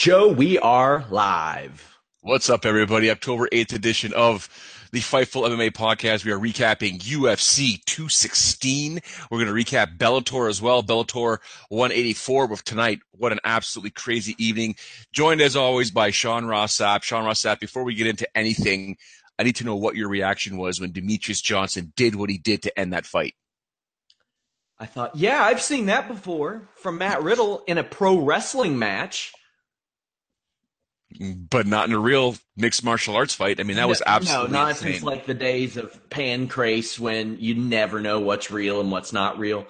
Joe, we are live. What's up, everybody? October 8th edition of the Fightful MMA podcast. We are recapping UFC 216. We're going to recap Bellator as well. Bellator 184 with tonight. What an absolutely crazy evening. Joined as always by Sean Ross Sapp. Sean Ross Sapp, before we get into anything, I need to know what your reaction was when Demetrious Johnson did what he did to end that fight. I thought, yeah, I've seen that before from Matt Riddle in a pro wrestling match but not in a real mixed martial arts fight. I mean, that was absolutely no, not insane. since like the days of Pancrase when you never know what's real and what's not real.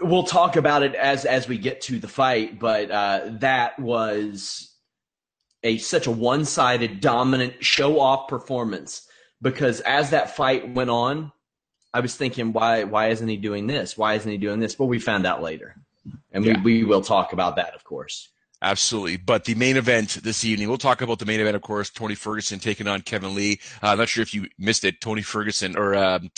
We'll talk about it as as we get to the fight, but uh, that was a such a one sided, dominant, show off performance. Because as that fight went on, I was thinking, why why isn't he doing this? Why isn't he doing this? But we found out later, and yeah. we we will talk about that, of course. Absolutely. But the main event this evening, we'll talk about the main event, of course, Tony Ferguson taking on Kevin Lee. Uh, I'm not sure if you missed it. Tony Ferguson, or um,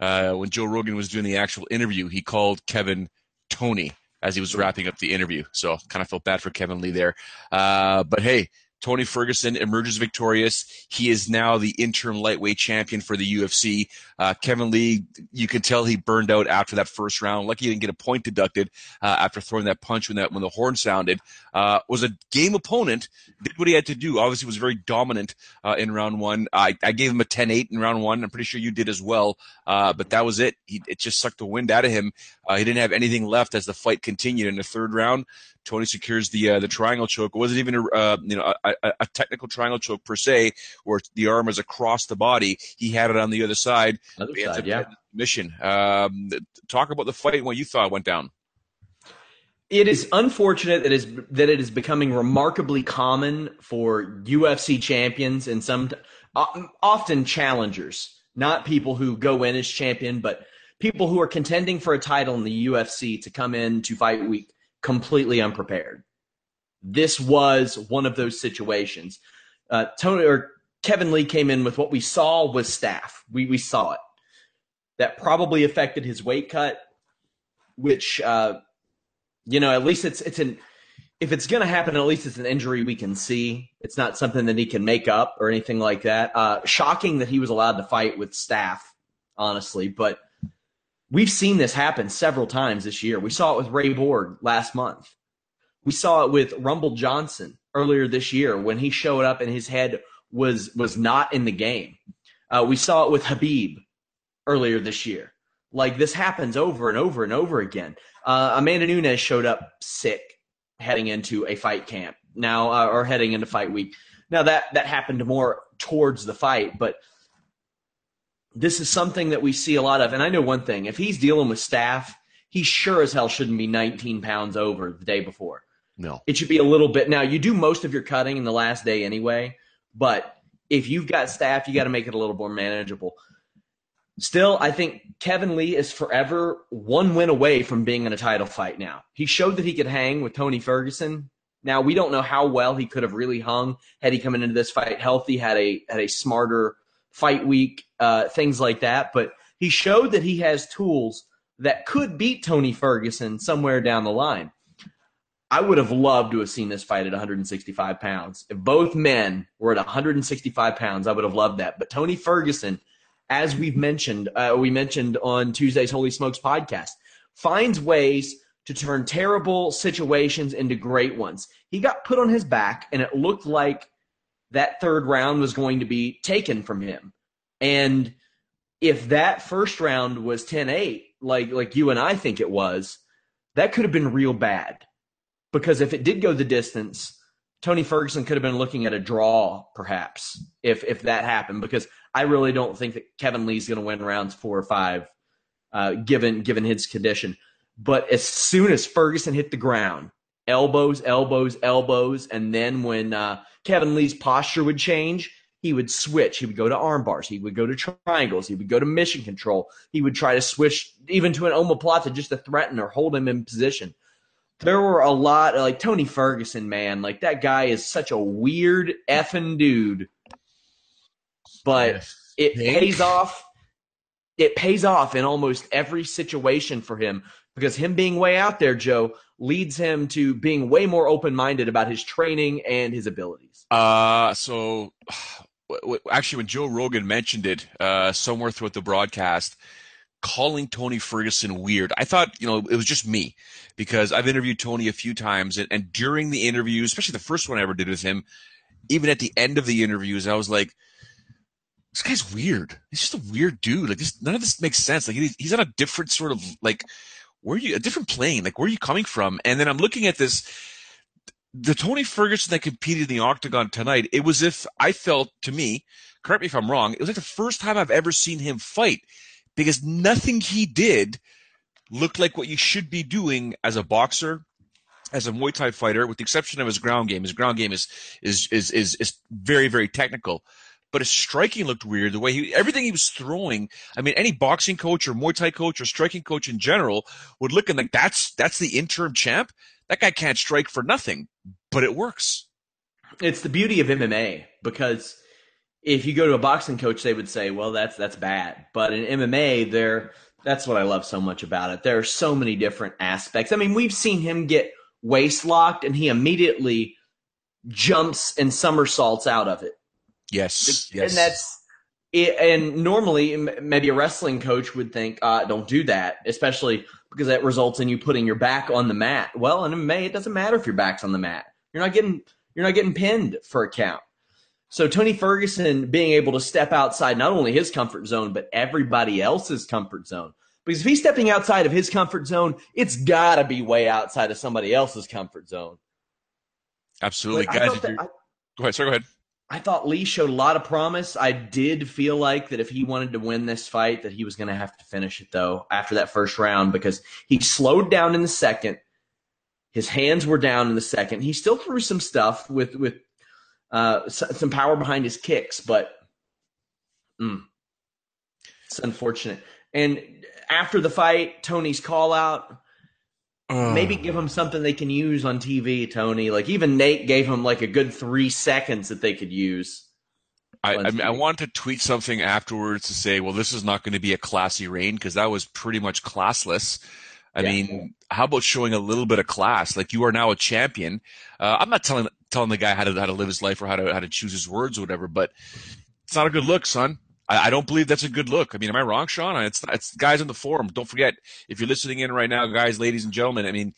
uh, when Joe Rogan was doing the actual interview, he called Kevin Tony as he was wrapping up the interview. So kind of felt bad for Kevin Lee there. Uh, but hey, Tony Ferguson emerges victorious. He is now the interim lightweight champion for the UFC. Uh, Kevin Lee, you could tell he burned out after that first round. Lucky he didn't get a point deducted uh, after throwing that punch when that when the horn sounded. Uh, was a game opponent. Did what he had to do. Obviously, was very dominant uh, in round one. I, I, gave him a 10-8 in round one. I'm pretty sure you did as well. Uh, but that was it. He, it just sucked the wind out of him. Uh, he didn't have anything left as the fight continued in the third round. Tony secures the uh, the triangle choke. It wasn't even a uh, you know a, a, technical triangle choke per se, where the arm is across the body. He had it on the other side. Other side, yeah. Mission. Um, talk about the fight and what you thought went down. It is unfortunate that is that it is becoming remarkably common for UFC champions and some uh, often challengers, not people who go in as champion, but people who are contending for a title in the UFC to come in to fight week completely unprepared. This was one of those situations. Uh, Tony or Kevin Lee came in with what we saw was staph. We we saw it. That probably affected his weight cut, which uh, you know at least it's it's an if it's going to happen, at least it's an injury we can see. It's not something that he can make up or anything like that. Uh, shocking that he was allowed to fight with staph, honestly, but We've seen this happen several times this year. We saw it with Ray Borg last month. We saw it with Rumble Johnson earlier this year when he showed up and his head was was not in the game. Uh, we saw it with Khabib earlier this year. Like this happens over and over and over again. Uh, Amanda Nunes showed up sick heading into a fight camp now uh, or heading into fight week. Now that that happened more towards the fight, but this is something that we see a lot of. And I know one thing: if he's dealing with staph, he sure as hell shouldn't be 19 pounds over the day before. No, it should be a little bit. Now you do most of your cutting in the last day anyway, but if you've got staph, you got to make it a little more manageable. Still, I think Kevin Lee is forever one win away from being in a title fight now. He showed that he could hang with Tony Ferguson. Now we don't know how well he could have really hung had he come into this fight healthy, had a had a smarter fight week, uh, things like that. But he showed that he has tools that could beat Tony Ferguson somewhere down the line. I would have loved to have seen this fight at 165 pounds. If both men were at 165 pounds, I would have loved that. But Tony Ferguson, as we've mentioned, uh, we mentioned on Tuesday's Holy Smokes podcast, finds ways to turn terrible situations into great ones. He got put on his back, and it looked like that third round was going to be taken from him. And if that first round was 10-8, like like you and I think it was, that could have been real bad. Because if it did go the distance, Tony Ferguson could have been looking at a draw, perhaps, if if that happened. Because I really don't think that Kevin Lee's going to win rounds four or five, uh, given given his condition. But as soon as Ferguson hit the ground, elbows, elbows, elbows, and then when uh, Kevin Lee's posture would change, he would switch. He would go to arm bars. He would go to triangles. He would go to mission control. He would try to switch even to an omoplata just to threaten or hold him in position. There were a lot like Tony Ferguson, man. Like that guy is such a weird effing dude. But it pays off. It pays off in almost every situation for him because him being way out there, Joe, leads him to being way more open minded about his training and his abilities. Uh, so actually, when Joe Rogan mentioned it uh, somewhere throughout the broadcast, calling Tony Ferguson weird, I thought, you know, it was just me because I've interviewed Tony a few times, and, and during the interviews, especially the first one I ever did with him, even at the end of the interviews, I was like, this guy's weird. He's just a weird dude. Like this, none of this makes sense. Like he's on a different sort of like where are you a different plane? Like where are you coming from? And then I'm looking at this the Tony Ferguson that competed in the octagon tonight, it was if I felt to me, correct me if I'm wrong, it was like the first time I've ever seen him fight because nothing he did looked like what you should be doing as a boxer, as a Muay Thai fighter, with the exception of his ground game. His ground game is is is is, is very very technical but his striking looked weird. The way he, everything he was throwing. I mean, any boxing coach or Muay Thai coach or striking coach in general would look and like, that's, that's the interim champ. That guy can't strike for nothing, but it works. It's the beauty of MMA because if you go to a boxing coach, they would say, well, that's, that's bad. But in MMA, there, that's what I love so much about it. There are so many different aspects. I mean, we've seen him get waist locked and he immediately jumps and somersaults out of it Yes, yes. And that's it, and normally maybe a wrestling coach would think, uh, don't do that, especially because that results in you putting your back on the mat. Well, in MMA, it doesn't matter if your back's on the mat. You're not getting you're not getting pinned for a count. So Tony Ferguson being able to step outside not only his comfort zone, but everybody else's comfort zone. Because if he's stepping outside of his comfort zone, it's gotta be way outside of somebody else's comfort zone. Absolutely. Guys, I, go ahead, sir, go ahead. I thought Lee showed a lot of promise. I did feel like that if he wanted to win this fight, that he was going to have to finish it though after that first round because he slowed down in the second. His hands were down in the second. He still threw some stuff with with uh, some power behind his kicks, but mm, it's unfortunate. And after the fight, Tony's call out Maybe give them something they can use on TV, Tony. Like even Nate gave him like a good three seconds that they could use. I, I, mean, I want to tweet something afterwards to say, well, this is not going to be a classy reign because that was pretty much classless. I yeah. mean, how about showing a little bit of class? Like you are now a champion. Uh, I'm not telling telling the guy how to how to live his life or how to how to choose his words or whatever, but it's not a good look, son. I, I, don't believe that's a good look. I mean, am I wrong, Sean? It's it's guys on the forum. Don't forget if you're listening in right now, guys, ladies and gentlemen. I mean,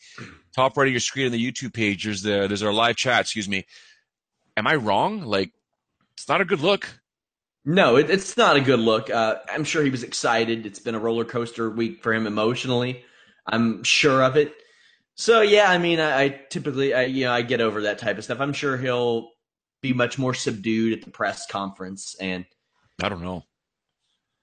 top right of your screen on the YouTube page, there's the there's our live chat. Excuse me. Am I wrong? Like, it's not a good look. No, it, it's not a good look. Uh, I'm sure he was excited. It's been a roller coaster week for him emotionally. I'm sure of it. So yeah, I mean, I, I typically, I, you know, I get over that type of stuff. I'm sure he'll be much more subdued at the press conference and I don't know.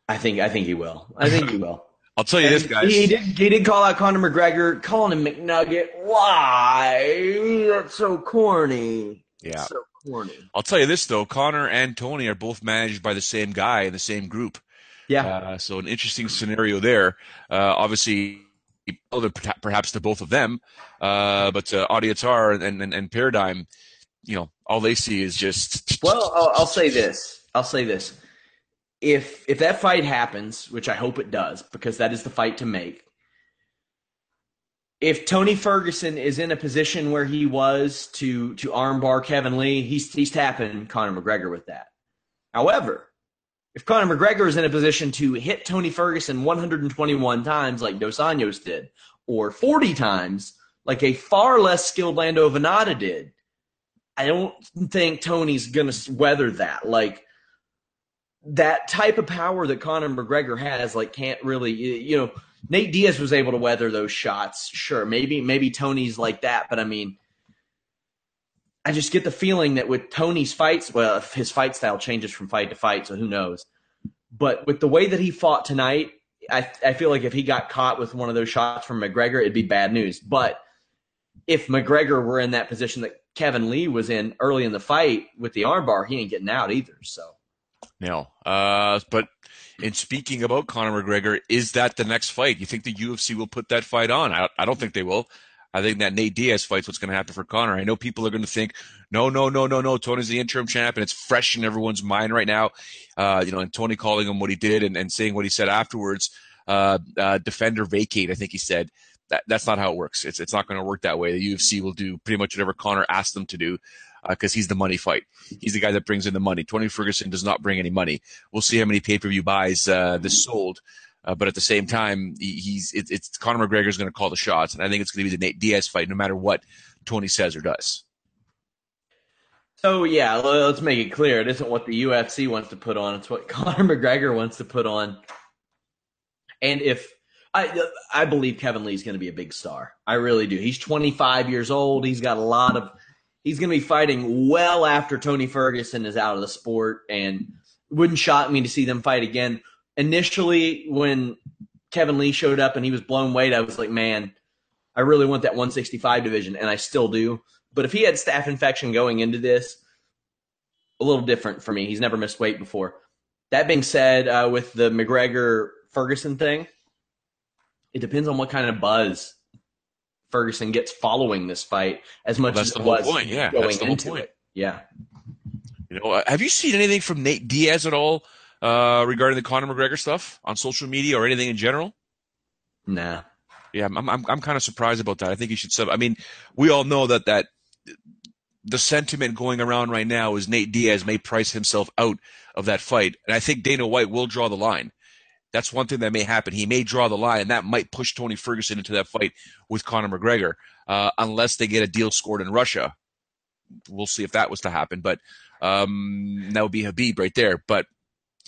I think I think he will. I think he will. I'll tell you and this, guys. He did, he did call out Conor McGregor, calling him McNugget. Why? That's so corny. Yeah. So corny. I'll tell you this though, Conor and Tony are both managed by the same guy in the same group. Yeah. Uh, so an interesting scenario there. Uh, obviously, perhaps to both of them, uh, but uh, Audie Attar and, and, and paradigm, you know, all they see is just. Well, I'll, I'll say this. I'll say this. If if that fight happens, which I hope it does, because that is the fight to make. If Tony Ferguson is in a position where he was to to armbar Kevin Lee, he's he's tapping Conor McGregor with that. However, if Conor McGregor is in a position to hit Tony Ferguson 121 times like Dos Anjos did, or 40 times like a far less skilled Lando Vannata did, I don't think Tony's gonna weather that. Like that type of power that Conor McGregor has, like can't really, you know, Nate Diaz was able to weather those shots. Sure, maybe maybe Tony's like that, but I mean, I just get the feeling that with Tony's fights, well, his fight style changes from fight to fight, so who knows. But with the way that he fought tonight, I I feel like if he got caught with one of those shots from McGregor, it'd be bad news. But if McGregor were in that position that Kevin Lee was in early in the fight with the armbar, he ain't getting out either. So no, uh, but in speaking about Conor McGregor, is that the next fight? You think the UFC will put that fight on? I, I don't think they will. I think that Nate Diaz fight's what's going to happen for Conor. I know people are going to think, no, no, no, no, no. Tony's the interim champ, and it's fresh in everyone's mind right now. Uh, you know, and Tony calling him what he did and, and saying what he said afterwards. Uh, uh, defender vacate, I think he said. That, that's not how it works. It's it's not going to work that way. The UFC will do pretty much whatever Conor asked them to do because uh, he's the money fight. He's the guy that brings in the money. Tony Ferguson does not bring any money. We'll see how many pay per view buys uh, this sold. Uh, but at the same time, he, he's it, it's Conor McGregor's going to call the shots, and I think it's going to be the Nate Diaz fight, no matter what Tony says or does. So yeah, let's make it clear: it isn't what the UFC wants to put on; it's what Conor McGregor wants to put on. And if I, I believe Kevin Lee is going to be a big star, I really do. He's 25 years old. He's got a lot of. He's going to be fighting well after Tony Ferguson is out of the sport, and wouldn't shock me to see them fight again initially when Kevin Lee showed up and he was blown weight, I was like, man, I really want that 165 division, and I still do. But if he had staph infection going into this, a little different for me. He's never missed weight before. That being said, uh, with the McGregor Ferguson thing, it depends on what kind of buzz Ferguson gets following this fight as much well, as it was point. Yeah, going into point. it. Yeah. You know, uh, have you seen anything from Nate Diaz at all uh, regarding the Conor McGregor stuff on social media or anything in general? Nah. Yeah, I'm I'm I'm kind of surprised about that. I think he should sub. I mean, we all know that that the sentiment going around right now is Nate Diaz may price himself out of that fight, and I think Dana White will draw the line. That's one thing that may happen. He may draw the line, and that might push Tony Ferguson into that fight with Conor McGregor, uh, unless they get a deal scored in Russia. We'll see if that was to happen, but um, that would be Khabib right there. But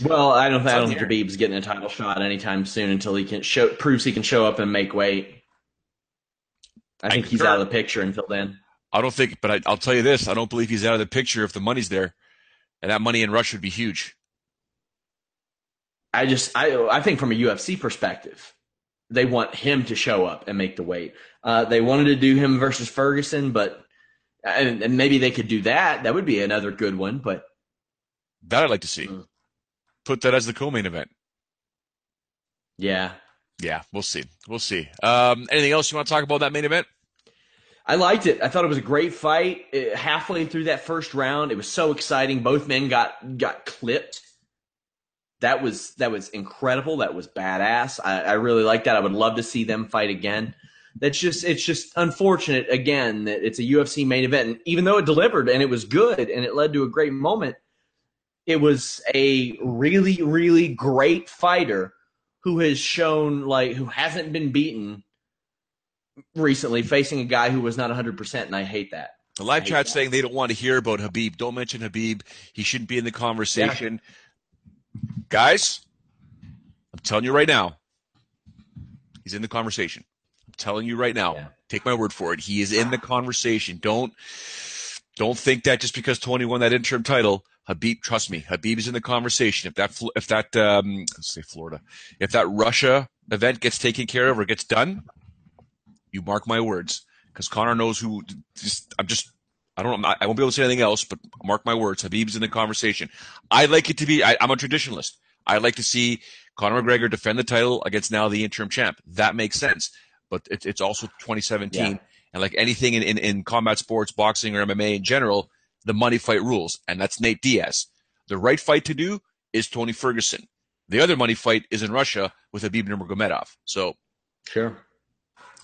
well, I don't, I don't think Khabib's getting a title shot anytime soon until he can show proves he can show up and make weight. I think I he's out of the picture until then. I don't think, but I, I'll tell you this: I don't believe he's out of the picture if the money's there, and that money in Russia would be huge. I just, I, I think from a UFC perspective, they want him to show up and make the weight. Uh, they wanted to do him versus Ferguson, but and, and, maybe they could do that. That would be another good one. But that I'd like to see. Mm put that as the co-main event. Yeah. Yeah, we'll see. We'll see. Um, anything else you want to talk about that main event? I liked it. I thought it was a great fight. It, halfway through that first round, it was so exciting. Both men got got clipped. That was that was incredible. That was badass. I, I really like that. I would love to see them fight again. That's just it's just unfortunate again that it's a UFC main event. And even though it delivered and it was good and it led to a great moment, it was a really, really great fighter who has shown like who hasn't been beaten recently, facing a guy who was not 100, percent and I hate that. The live chat saying they don't want to hear about Khabib Don't mention Khabib He shouldn't be in the conversation. Yeah. Guys, I'm telling you right now, he's in the conversation. I'm telling you right now. Yeah. Take my word for it. He is in the conversation. Don't don't think that just because Tony won that interim title Khabib, trust me, Khabib is in the conversation. If that, if that, um, let's say Florida, if that Russia event gets taken care of or gets done, you mark my words, because Conor knows who. Just, I'm just, I don't know, I won't be able to say anything else, but mark my words, Khabib's in the conversation. I like it to be. I, I'm a traditionalist. I'd like to see Conor McGregor defend the title against now the interim champ. That makes sense. But it, it's also 2017. Yeah. And like anything in, in, in combat sports, boxing, or MMA in general, the money fight rules. And that's Nate Diaz. The right fight to do is Tony Ferguson. The other money fight is in Russia with Khabib Nurmagomedov. So, sure.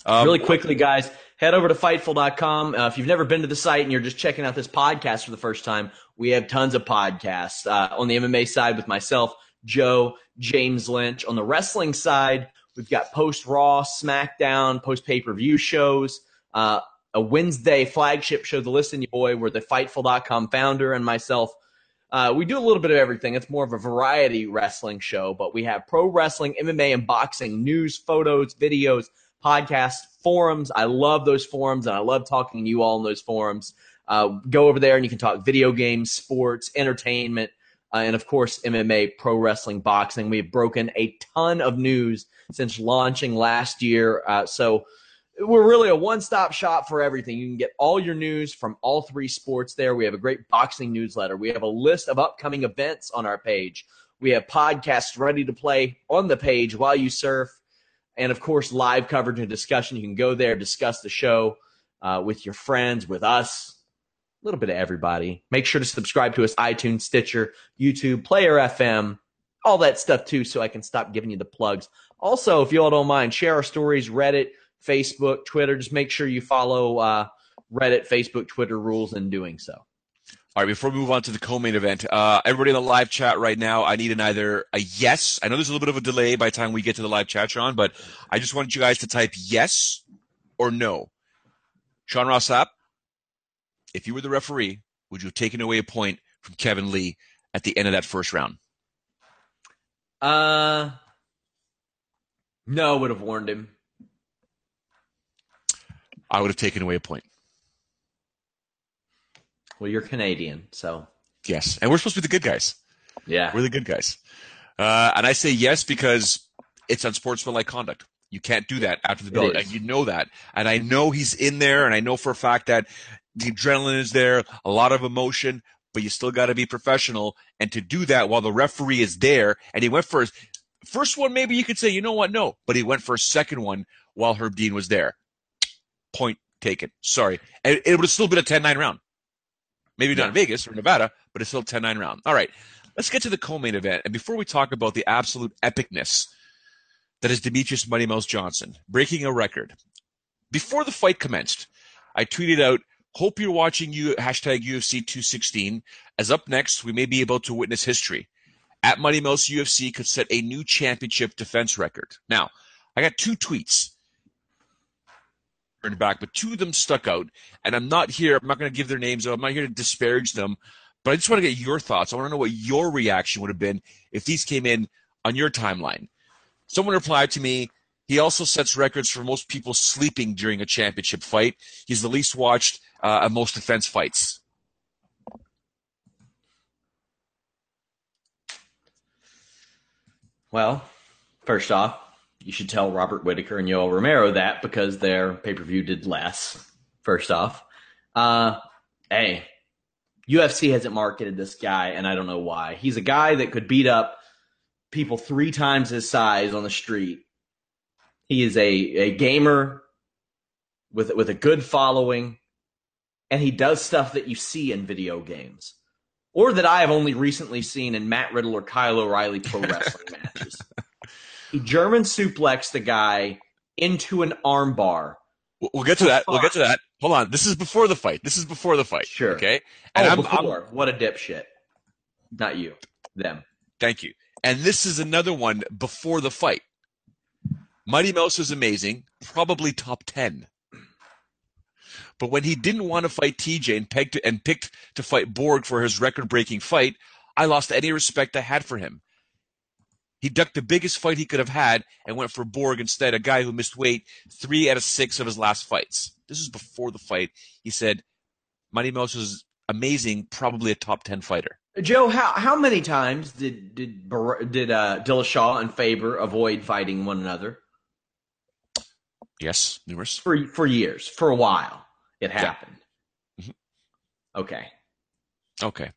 Um, really quickly, guys, head over to Fightful.com. Uh, if you've never been to the site and you're just checking out this podcast for the first time, we have tons of podcasts uh, on the MMA side with myself, Joe, James Lynch. On the wrestling side, we've got post Raw, SmackDown, post pay per view shows. Uh, a Wednesday flagship show, The Listen Boy, where the Fightful.com founder and myself uh, we do a little bit of everything. It's more of a variety wrestling show, but we have pro wrestling, MMA, and boxing news, photos, videos, podcasts, forums. I love those forums, and I love talking to you all in those forums. Uh, go over there and you can talk video games, sports, entertainment, uh, and of course, MMA, pro wrestling, boxing. We have broken a ton of news since launching last year. Uh, so we're really a one-stop shop for everything. You can get all your news from all three sports there. We have a great boxing newsletter. We have a list of upcoming events on our page. We have podcasts ready to play on the page while you surf. And of course, live coverage and discussion. You can go there, discuss the show uh, with your friends, with us, a little bit of everybody. Make sure to subscribe to us, iTunes, Stitcher, YouTube, Player FM, all that stuff too, so I can stop giving you the plugs. Also, if you all don't mind, share our stories, Reddit, Facebook, Twitter. Just make sure you follow uh, Reddit, Facebook, Twitter rules in doing so. All right, before we move on to the co-main event, uh, everybody in the live chat right now, I need an either a yes. I know there's a little bit of a delay by the time we get to the live chat, Sean, but I just want you guys to type yes or no. Sean Ross Sapp, if you were the referee, would you have taken away a point from Kevin Lee at the end of that first round? Uh, no, I would have warned him. I would have taken away a point. Well, you're Canadian, so yes, and we're supposed to be the good guys. Yeah, we're the good guys. Uh, and I say yes because it's unsportsmanlike conduct. You can't do that after the bell. And you know that, and I know he's in there, and I know for a fact that the adrenaline is there, a lot of emotion, but you still got to be professional. And to do that while the referee is there, and he went for his first one, maybe you could say, you know what, no, but he went for a second one while Herb Dean was there point taken. Sorry. It, it would have still been a 10 9 round. Maybe not in Vegas or Nevada, but it's still 10 9 round. All right. Let's get to the co main event. And before we talk about the absolute epicness that is Demetrious Mighty Mouse Johnson breaking a record, before the fight commenced, I tweeted out, Hope you're watching you hashtag UFC 216. As up next, we may be able to witness history. At Mighty Mouse UFC could set a new championship defense record. Now, I got two tweets back, but two of them stuck out. And I'm not here, I'm not going to give their names, I'm not here to disparage them, but I just want to get your thoughts. I want to know what your reaction would have been if these came in on your timeline. Someone replied to me, he also sets records for most people sleeping during a championship fight. He's the least watched uh, of most defense fights. Well, first off, you should tell Robert Whitaker and Yoel Romero that because their pay per view did less. First off, uh, hey, UFC hasn't marketed this guy, and I don't know why. He's a guy that could beat up people three times his size on the street. He is a, a gamer with with a good following, and he does stuff that you see in video games, or that I have only recently seen in Matt Riddle or Kyle O'Reilly pro wrestling matches. He German suplex the guy into an armbar. We'll get to that. We'll get to that. Hold on. This is before the fight. This is before the fight. Sure. Okay. And oh, I'm, before. I'm, what a dipshit. Not you. Them. Thank you. And this is another one before the fight. Mighty Mouse is amazing, probably top ten. But when he didn't want to fight TJ and, pegged and picked to fight Borg for his record-breaking fight, I lost any respect I had for him. He ducked the biggest fight he could have had and went for Borg instead, a guy who missed weight three out of six of his last fights. This is before the fight. He said, Mighty Mouse was amazing, probably a top 10 fighter. Joe, how how many times did did did uh, Dillashaw and Faber avoid fighting one another? Yes, numerous for for years, for a while. It happened. Yeah. Mm-hmm. Okay. Okay.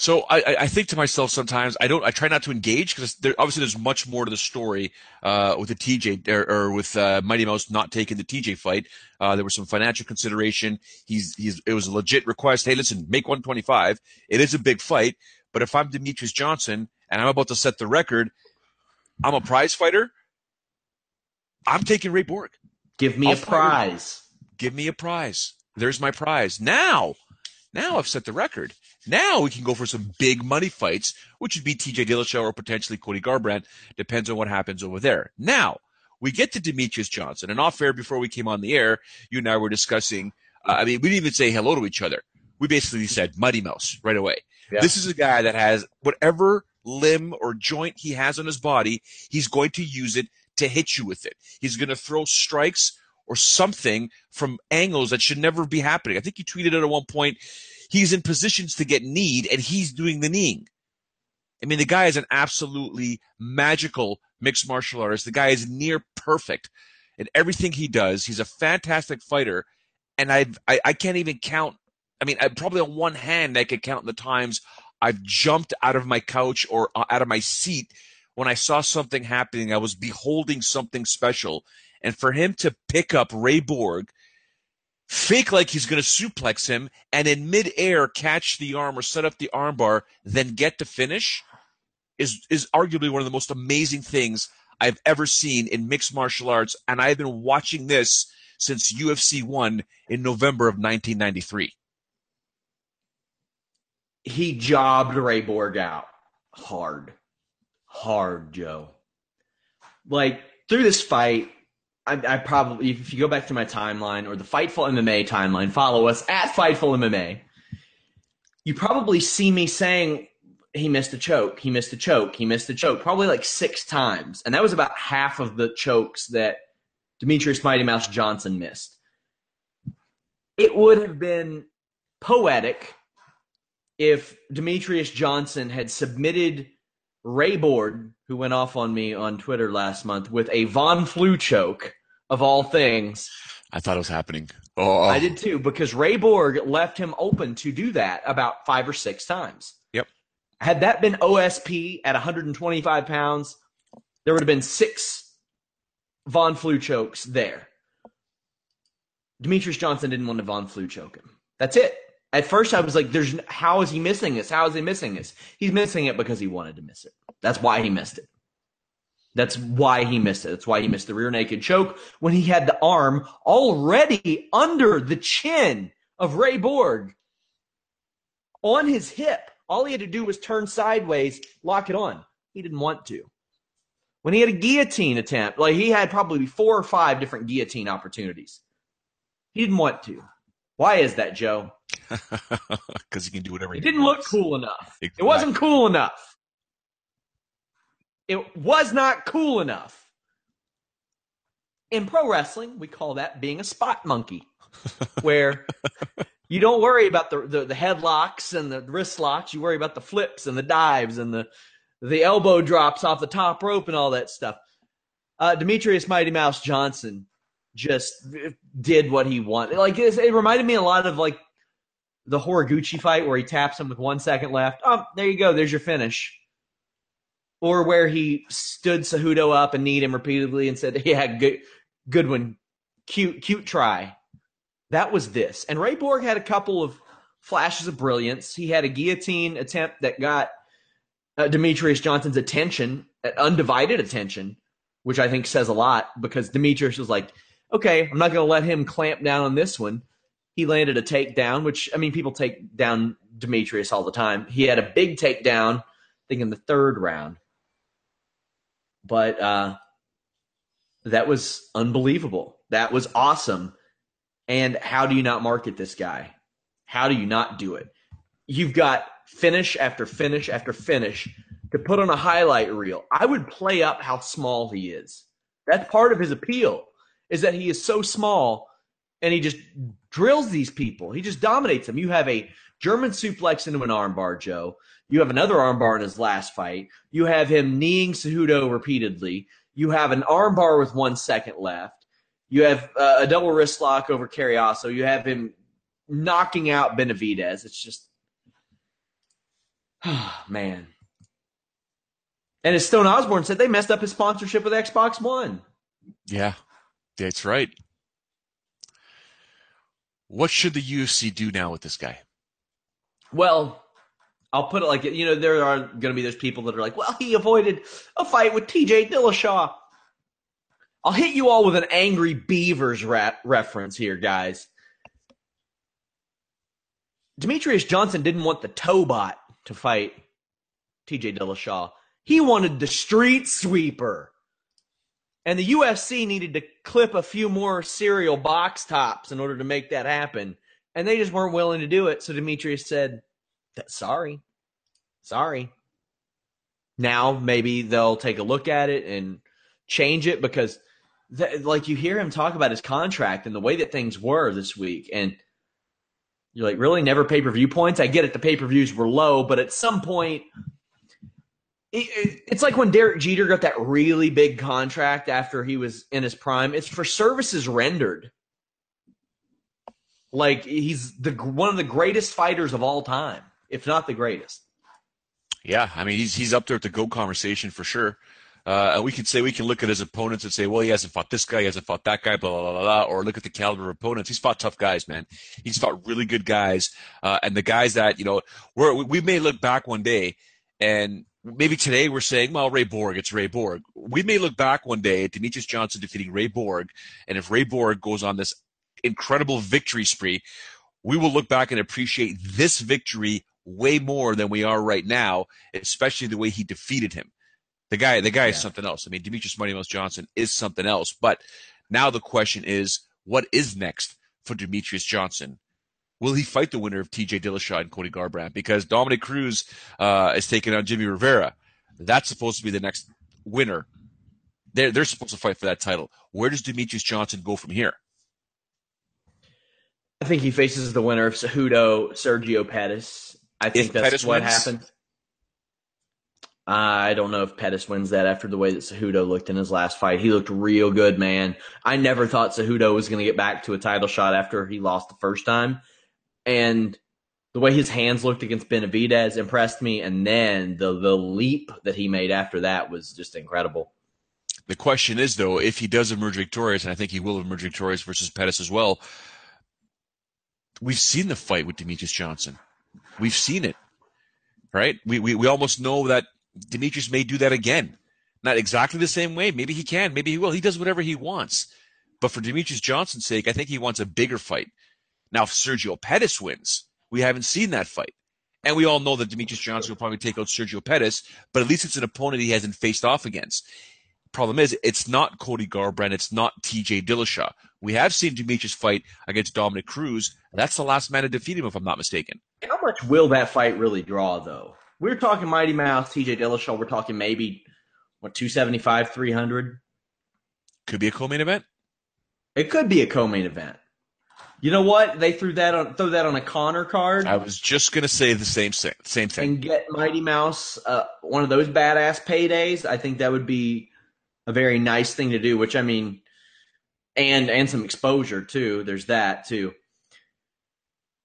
So I, I think to myself sometimes I don't I try not to engage because there, obviously there's much more to the story uh, with the TJ or, or with uh, Mighty Mouse not taking the TJ fight. Uh, there was some financial consideration. He's he's it was a legit request. Hey, listen, make 125. It is a big fight, but if I'm Demetrius Johnson and I'm about to set the record, I'm a prize fighter. I'm taking Ray Borg. Give me I'll a prize. Give me a prize. There's my prize. Now, now I've set the record. Now we can go for some big money fights, which would be TJ Dillashaw or potentially Cody Garbrandt. Depends on what happens over there. Now we get to Demetrius Johnson, and off air before we came on the air, you and I were discussing. Uh, I mean, we didn't even say hello to each other. We basically said Mighty Mouse right away. Yeah. This is a guy that has whatever limb or joint he has on his body, he's going to use it to hit you with it. He's going to throw strikes or something from angles that should never be happening. I think you tweeted it at one point he's in positions to get kneed and he's doing the kneeing. I mean, the guy is an absolutely magical mixed martial artist. The guy is near perfect in everything he does. He's a fantastic fighter. And I've, I, I can't even count. I mean, I, probably on one hand, I could count the times I've jumped out of my couch or uh, out of my seat when I saw something happening. I was beholding something special. And for him to pick up Ray Borg fake like he's going to suplex him, and in midair catch the arm or set up the armbar, then get to finish is is arguably one of the most amazing things I've ever seen in mixed martial arts. And I've been watching this since UFC one in November of 1993. He jobbed Ray Borg out hard, hard, Joe. Like through this fight, I, I, probably, if you go back to my timeline or the Fightful MMA timeline, follow us at Fightful MMA. You probably see me saying he missed a choke, he missed a choke, he missed a choke, probably like six times, and that was about half of the chokes that Demetrius Mighty Mouse Johnson missed. It would have been poetic if Demetrius Johnson had submitted Ray Borg, who went off on me on Twitter last month with a Von Flue choke of all things. I thought it was happening. Oh, oh. I did too, because Ray Borg left him open to do that about five or six times. Yep. Had that been OSP at 125 pounds, there would have been six Von Flue chokes there. Demetrius Johnson didn't want to Von Flue choke him. That's it. At first, I was like, "There's how is he missing this? How is he missing this? He's missing it because he wanted to miss it. That's why he missed it. That's why he missed it. That's why he missed the rear naked choke when he had the arm already under the chin of Ray Borg on his hip. All he had to do was turn sideways, lock it on. He didn't want to. When he had a guillotine attempt, like he had probably four or five different guillotine opportunities. He didn't want to. Why is that, Joe? Because he can do whatever. He, he didn't wants. look cool enough. Exactly. It wasn't cool enough. It was not cool enough. In pro wrestling, we call that being a spot monkey, where you don't worry about the, the, the headlocks and the wrist locks. You worry about the flips and the dives and the the elbow drops off the top rope and all that stuff. Uh, Demetrious Mighty Mouse Johnson just did what he wanted. Like it, it reminded me a lot of like the Horiguchi fight where he taps him with one second left. Oh, there you go. There's your finish or where he stood Cejudo up and kneed him repeatedly and said, "Yeah, good, good one, cute, cute try." That was this, and Ray Borg had a couple of flashes of brilliance. He had a guillotine attempt that got uh, Demetrious Johnson's attention, uh, undivided attention, which I think says a lot because Demetrius was like, "Okay, I'm not going to let him clamp down on this one." He landed a takedown, which I mean, people take down Demetrius all the time. He had a big takedown, I think in the third round but uh, that was unbelievable. That was awesome. And how do you not market this guy? How do you not do it? You've got finish after finish after finish to put on a highlight reel. I would play up how small he is. That's part of his appeal is that he is so small and he just drills these people. He just dominates them. You have a German suplex into an armbar, Joe. You have another armbar in his last fight. You have him kneeing Cejudo repeatedly. You have an armbar with one second left. You have uh, a double wrist lock over Cariaso. You have him knocking out Benavidez. It's just oh, Man. And as Stone Osborne said, they messed up his sponsorship with Xbox One. Yeah, that's right. What should the UFC do now with this guy? Well, I'll put it like you know there are going to be those people that are like, well, he avoided a fight with T.J. Dillashaw. I'll hit you all with an angry Beavers reference here, guys. Demetrius Johnson didn't want the Tobot to fight T.J. Dillashaw. He wanted the Street Sweeper. And the UFC needed to clip a few more cereal box tops in order to make that happen. And they just weren't willing to do it. So Demetrius said, sorry. Sorry. Now maybe they'll take a look at it and change it because, th- like, you hear him talk about his contract and the way that things were this week. And you're like, really? Never pay per view points? I get it. The pay per views were low, but at some point, it's like when Derek Jeter got that really big contract after he was in his prime. It's for services rendered. Like he's the one of the greatest fighters of all time, if not the greatest. Yeah, I mean he's he's up there at the go conversation for sure. Uh, and we can say we can look at his opponents and say, well, he hasn't fought this guy, he hasn't fought that guy, blah blah blah, blah or look at the caliber of opponents. He's fought tough guys, man. He's fought really good guys, uh, and the guys that you know, we're, we may look back one day and maybe today we're saying, well, Ray Borg, it's Ray Borg. We may look back one day at Demetrious Johnson defeating Ray Borg, and if Ray Borg goes on this incredible victory spree, we will look back and appreciate this victory way more than we are right now, especially the way he defeated him. The guy, the guy yeah. is something else. I mean, Demetrius Mighty Mouse Johnson is something else. But now the question is, what is next for Demetrius Johnson? Will he fight the winner of TJ Dillashaw and Cody Garbrandt? Because Dominick Cruz uh, is taking on Jimmy Rivera. That's supposed to be the next winner. They're, they're supposed to fight for that title. Where does Demetrius Johnson go from here? I think he faces the winner of Cejudo, Sergio Pettis. I think if that's Pettis what wins? happens. Uh, I don't know if Pettis wins that after the way that Cejudo looked in his last fight. He looked real good, man. I never thought Cejudo was going to get back to a title shot after he lost the first time and the way his hands looked against Benavidez impressed me, and then the the leap that he made after that was just incredible. The question is, though, if he does emerge victorious, and I think he will emerge victorious versus Pettis as well. We've seen the fight with Demetrious Johnson. We've seen it, right? We, we, we almost know that Demetrious may do that again. Not exactly the same way. Maybe he can. Maybe he will. He does whatever he wants. But for Demetrious Johnson's sake, I think he wants a bigger fight. Now, if Sergio Pettis wins, we haven't seen that fight. And we all know that Demetrious Johnson will probably take out Sergio Pettis, but at least it's an opponent he hasn't faced off against. Problem is, it's not Cody Garbrandt, it's not TJ Dillashaw. We have seen Demetrious fight against Dominick Cruz. That's the last man to defeat him, if I'm not mistaken. How much will that fight really draw, though? We're talking Mighty Mouse, TJ Dillashaw. We're talking maybe, what, 275, 300? Could be a co main event. It could be a co main event. You know what? They threw that on throw that on a Conor card. I was just gonna say the same thing. Same thing. And get Mighty Mouse uh, one of those badass paydays. I think that would be a very nice thing to do. Which I mean, and and some exposure too. There's that too.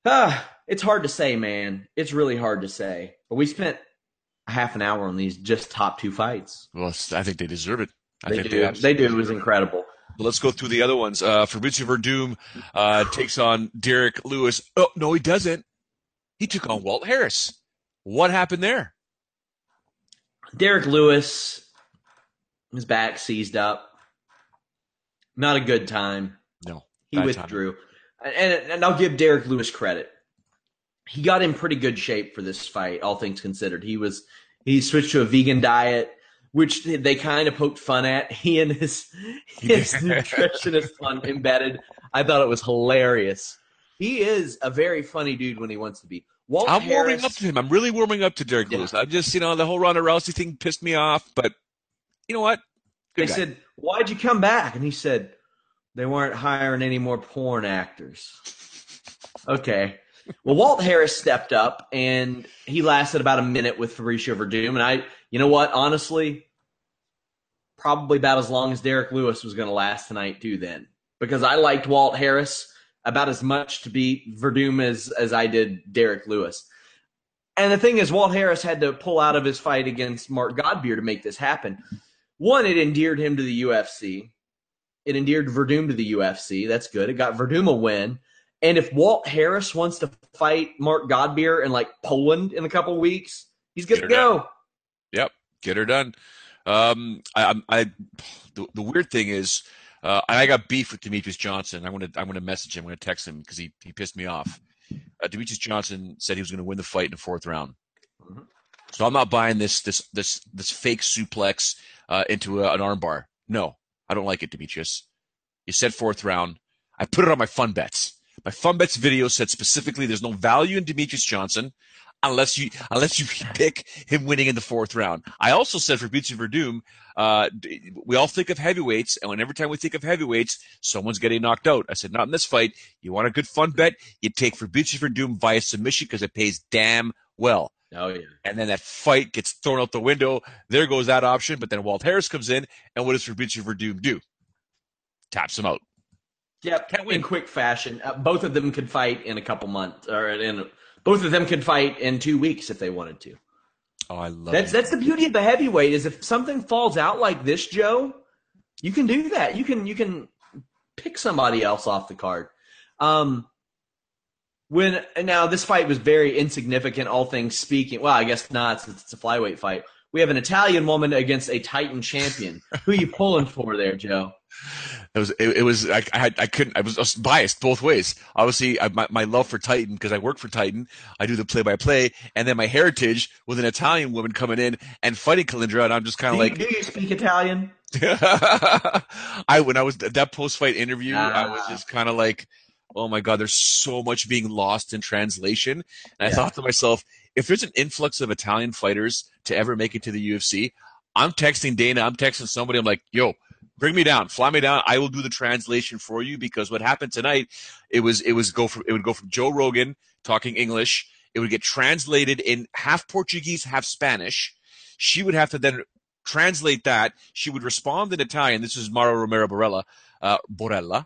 Ah, it's hard to say, man. It's really hard to say. But we spent a half an hour on these just top two fights. Well, I think they deserve it. I they do. They, they do. It was incredible. Let's go through the other ones. Uh, Fabricio Werdum uh, takes on Derrick Lewis. Oh, no, he doesn't. He took on Walt Harris. What happened there? Derrick Lewis, his back seized up. Not a good time. No. He withdrew. And, and I'll give Derrick Lewis credit. He got in pretty good shape for this fight, all things considered. He was he switched to a vegan diet which they kind of poked fun at. He and his his nutritionist fun embedded. I thought it was hilarious. He is a very funny dude when he wants to be. Walt I'm Harris, warming up to him. I'm really warming up to Derek yeah. Lewis. I'm just, you know, the whole Ronda Rousey thing pissed me off, but you know what? Good they guy. said, "Why'd you come back?" And he said, "They weren't hiring any more porn actors." okay. Well, Walt Harris stepped up and he lasted about a minute with Fabricio Werdum. And I, you know what? Honestly, probably about as long as Derrick Lewis was going to last tonight, too, then. Because I liked Walt Harris about as much to beat Werdum as, as I did Derrick Lewis. And the thing is, Walt Harris had to pull out of his fight against Mark Godbeer to make this happen. One, it endeared him to the UFC. It endeared Werdum to the UFC. That's good. It got Werdum a win. And if Walt Harris wants to fight Mark Godbeer in like Poland in a couple weeks, he's good to go. Done. Yep, get her done. Um, I, I, the, the weird thing is, uh, I got beef with Demetrious Johnson. I'm gonna, I'm gonna message him. I'm gonna text him because he, he pissed me off. Uh, Demetrious Johnson said he was gonna win the fight in the fourth round. Mm-hmm. So I'm not buying this, this, this, this fake suplex uh, into a, an armbar. No, I don't like it, Demetrious. You said fourth round. I put it on my fun bets. My fun bets video said specifically there's no value in Demetrious Johnson unless you unless you pick him winning in the fourth round. I also said for Beats Werdum, uh, we all think of heavyweights, and when every time we think of heavyweights, someone's getting knocked out. I said, not in this fight. You want a good fun bet? You take for Beats Werdum via submission because it pays damn well. Oh yeah. And then that fight gets thrown out the window. There goes that option. But then Walt Harris comes in, and what does Fabricio Werdum do? Taps him out. Yep, can't in quick fashion. Uh, both of them could fight in a couple months, or in both of them could fight in two weeks if they wanted to. Oh, I love that's it. that's the beauty of the heavyweight is if something falls out like this, Joe, you can do that. You can you can pick somebody else off the card. Um, when now this fight was very insignificant, all things speaking. Well, I guess not since it's a flyweight fight. We have an Italian woman against a Titan champion. Who are you pulling for there, Joe? It was it, it was I, I, I couldn't I was, I was, biased both ways. Obviously, I, my my love for Titan because I work for Titan, I do the play by play, and then my heritage with an Italian woman coming in and fighting Kalindra, and I'm just kind of like, do you speak Italian? I when I was that post fight interview, ah. I was ah. just kind of like, oh my god, there's so much being lost in translation, and I thought to myself, if there's an influx of Italian fighters to ever make it to the UFC, I'm texting Dana, I'm texting somebody, I'm like, yo bring me down, fly me down. I will do the translation for you because what happened tonight, it was it was go from it would go from Joe Rogan talking English. It would get translated in half Portuguese, half Spanish. She would have to then translate that. She would respond in Italian. This is Mara Romero Borella, uh, Borella,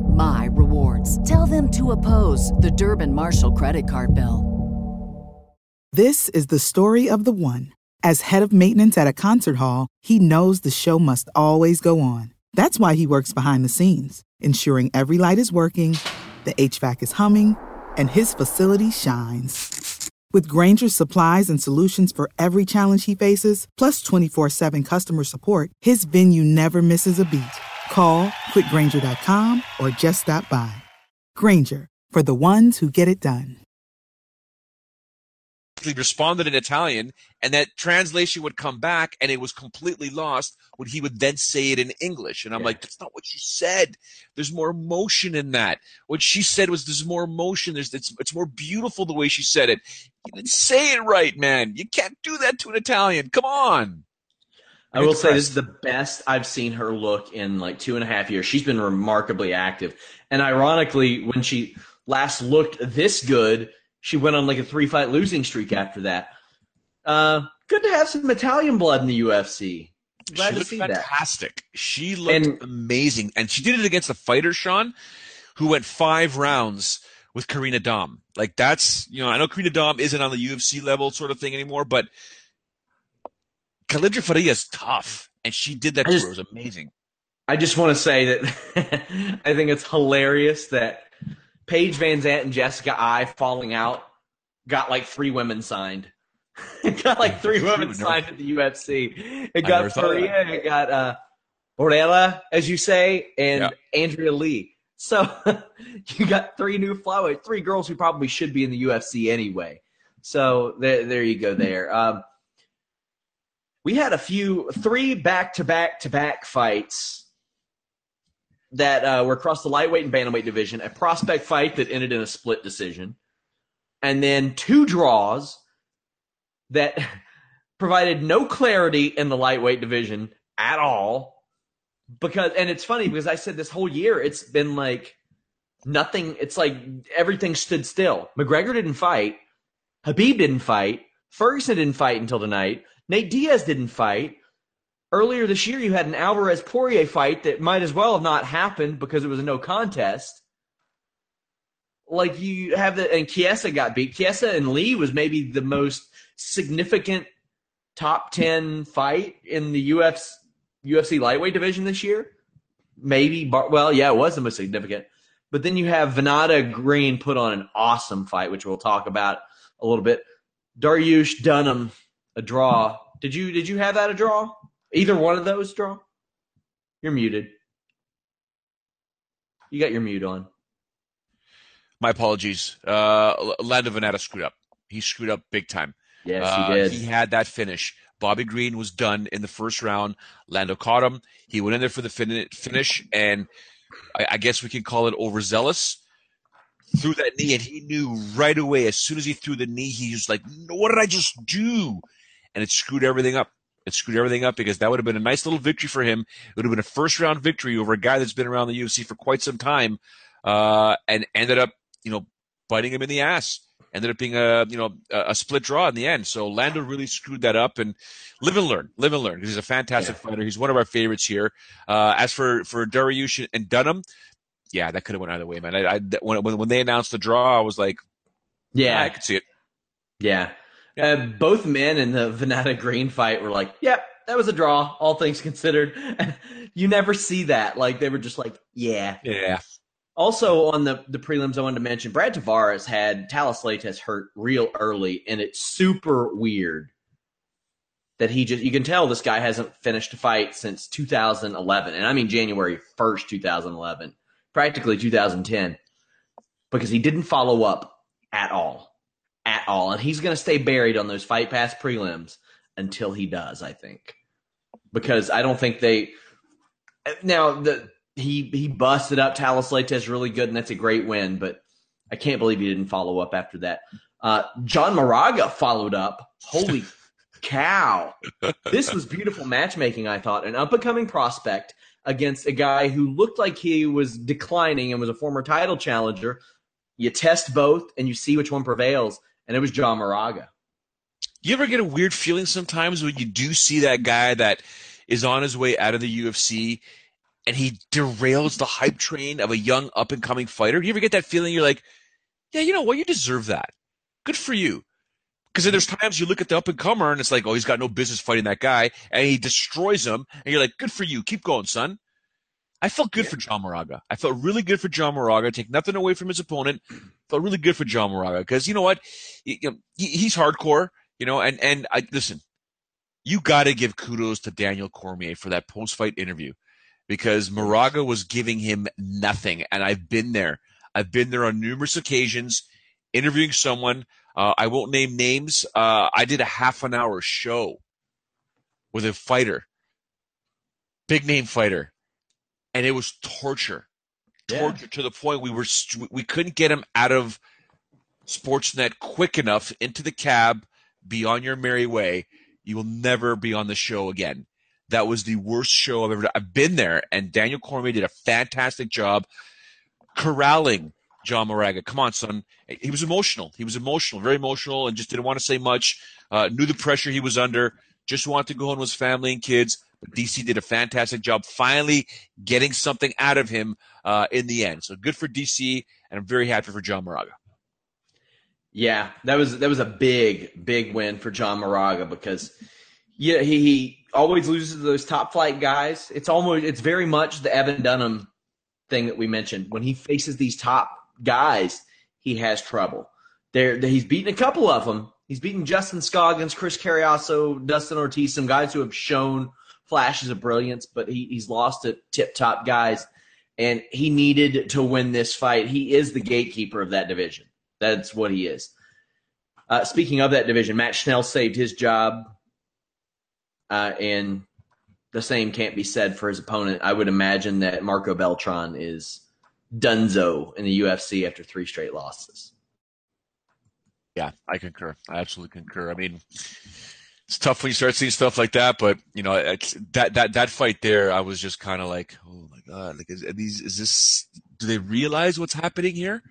my rewards. Tell them to oppose the Durbin Marshall credit card bill. This is the story of the one. As head of maintenance at a concert hall, he knows the show must always go on. That's why he works behind the scenes, ensuring every light is working, the HVAC is humming, and his facility shines. With Grainger's supplies and solutions for every challenge he faces, plus 24 7 customer support, his venue never misses a beat. Call click grainger.com or just stop by. Grainger for the ones who get it done. He responded in Italian, and that translation would come back, and it was completely lost when he would then say it in English. And I'm yeah. like, that's not what you said. There's more emotion in that. What she said was, there's more emotion. There's it's it's more beautiful the way she said it. You didn't say it right, man. You can't do that to an Italian. Come on. I will say this is the best I've seen her look in like two and a half years. She's been remarkably active. And ironically, when she last looked this good, she went on like a three fight losing streak after that. Uh, good to have some Italian blood in the UFC. Glad she to see fantastic. that. She looked and, amazing. And she did it against a fighter, Sean, who went five rounds with Carina Damm. Like that's, you know, I know Carina Damm isn't on the UFC level sort of thing anymore, but Kalindra Faria is tough, and she did that her. It was amazing. I just want to say that I think it's hilarious that Paige VanZant and Jessica Eye falling out got like three women signed. it got like three women signed at the UFC. It got Faria, it got uh, Borella, as you say, and. Andrea Lee. So you got three new flyweight, three girls who probably should be in the UFC anyway. So there, there you go. There. Um, we had a few, three back to back to back fights that uh, were across the lightweight and bantamweight division. A prospect fight that ended in a split decision, and then two draws that provided no clarity in the lightweight division at all. Because and it's funny because I said this whole year it's been like nothing. It's like everything stood still. McGregor didn't fight. Khabib didn't fight. Ferguson didn't fight until tonight. Nate Diaz didn't fight. Earlier this year, you had an Alvarez Poirier fight that might as well have not happened because it was a no contest. Like you have the and Chiesa got beat. Chiesa and Lee was maybe the most significant top ten fight in the UFC UFC lightweight division this year. Maybe, well, yeah, it was the most significant. But then you have Vannata Green put on an awesome fight, which we'll talk about a little bit. Dariush Dunham, a draw. Did you did you have that a draw? Either one of those draw? You're muted. You got your mute on. My apologies. Uh, Lando Vannata screwed up. He screwed up big time. Yes, he uh, did. He had that finish. Bobby Green was done in the first round. Lando caught him. He went in there for the fin- finish, and I, I guess we can call it overzealous. Threw that knee, and he knew right away. As soon as he threw the knee, he was like, "What did I just do?" And it screwed everything up. It screwed everything up because that would have been a nice little victory for him. It would have been a first round victory over a guy that's been around the UFC for quite some time, uh, and ended up, you know, biting him in the ass. Ended up being a you know a, split draw in the end. So Lando really screwed that up. And live and learn, live and learn. He's a fantastic yeah. fighter. He's one of our favorites here. Uh, as for for Dariush and Dunham, yeah, that could have went either way, man. I, I when when they announced the draw, I was like, yeah, yeah I could see it. Yeah, uh, both men in the Vannata Green fight were like, "Yep, yeah, that was a draw, all things considered." you never see that. Like they were just like, "Yeah, yeah." Also on the the prelims, I wanted to mention Brad Tavares had Thales Leites hurt real early, and it's super weird that he just you can tell this guy hasn't finished a fight since 2011, and I mean January 1st, 2011, practically 2010, because he didn't follow up at all at all. And he's going to stay buried on those Fight Pass prelims until he does, I think. Because I don't think they. Now, the he he busted up Thales Leites really good, and that's a great win, but I can't believe he didn't follow up after that. Uh, John Moraga followed up. Holy cow. This was beautiful matchmaking, I thought. An up and coming prospect against a guy who looked like he was declining and was a former title challenger. You test both and you see which one prevails and it was John Moraga. You ever get a weird feeling sometimes when you do see that guy that is on his way out of the UFC and he derails the hype train of a young up and coming fighter? You ever get that feeling you're like, yeah, you know what, you deserve that. Good for you. Because then there's times you look at the up and comer and it's like, oh, he's got no business fighting that guy, and he destroys him, and you're like, good for you, keep going, son. I felt good yeah. for John Moraga. I felt really good for John Moraga. Take nothing away from his opponent. Felt really good for John Moraga because you know what, he, he's hardcore. You know, and and I listen. You got to give kudos to Daniel Cormier for that post fight interview because Moraga was giving him nothing, and I've been there. I've been there on numerous occasions interviewing someone. Uh, I won't name names. Uh, I did a half an hour show with a fighter, big name fighter and it was torture, torture yeah. to the point we were we couldn't get him out of Sportsnet quick enough into the cab. Be on your merry way. You will never be on the show again. That was the worst show I've ever done. I've been there, and Daniel Cormier did a fantastic job corralling John Moraga. Come on, son. He was emotional. He was emotional, very emotional, and just didn't want to say much. Uh, knew the pressure he was under. Just wanted to go home with his family and kids. DC did a fantastic job finally getting something out of him uh, in the end. So good for DC, and I'm very happy for John Moraga. Yeah, that was that was a big big win for John Moraga because yeah he, he always loses to those top flight guys. It's almost it's very much the Evan Dunham thing that we mentioned. When he faces these top guys, he has trouble. There, he's beaten a couple of them. He's beaten Justin Scoggins, Chris Cariaso, Dustin Ortiz, some guys who have shown flashes of brilliance, but he, he's lost to tip top guys. And he needed to win this fight. He is the gatekeeper of that division. That's what he is. Uh, speaking of that division, Matt Schnell saved his job. Uh, and the same can't be said for his opponent. I would imagine that Marco Beltran is dunzo in the UFC after three straight losses. Yeah, I concur. I absolutely concur. I mean, it's tough when you start seeing stuff like that. But you know, that that that fight there, I was just kind of like, oh my god, like is, these is this? Do they realize what's happening here?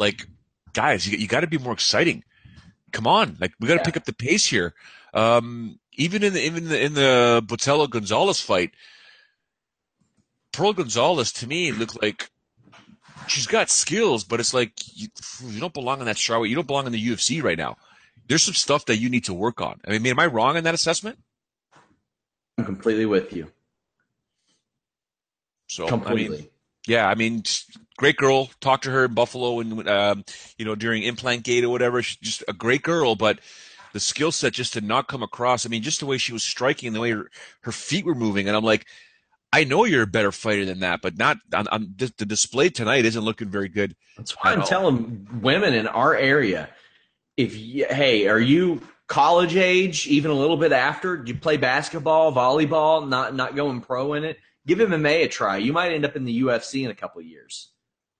Like, guys, you you got to be more exciting. Come on, like we got to yeah. pick up the pace here. Um, even in the even in the, in the Botelho Gonzalez fight, Pearl Gonzalez to me looked like she's got skills, but it's like you, you don't belong in that strawweight. You don't belong in the UFC right now. There's some stuff that you need to work on. I mean, am I wrong in that assessment? I'm completely with you. So completely. I mean, yeah, I mean, great girl. Talked to her in Buffalo and um, you know during Implant Gate or whatever. She's just a great girl, but the skill set just did not come across. I mean, just the way she was striking the way her, her feet were moving, and I'm like, I know you're a better fighter than that, but not on, on the, the, display tonight isn't looking very good. That's why I'm all. telling women in our area, if you, hey, are you college age, even a little bit after? Do you play basketball, volleyball, not not going pro in it? Give MMA a try. You might end up in the UFC in a couple of years.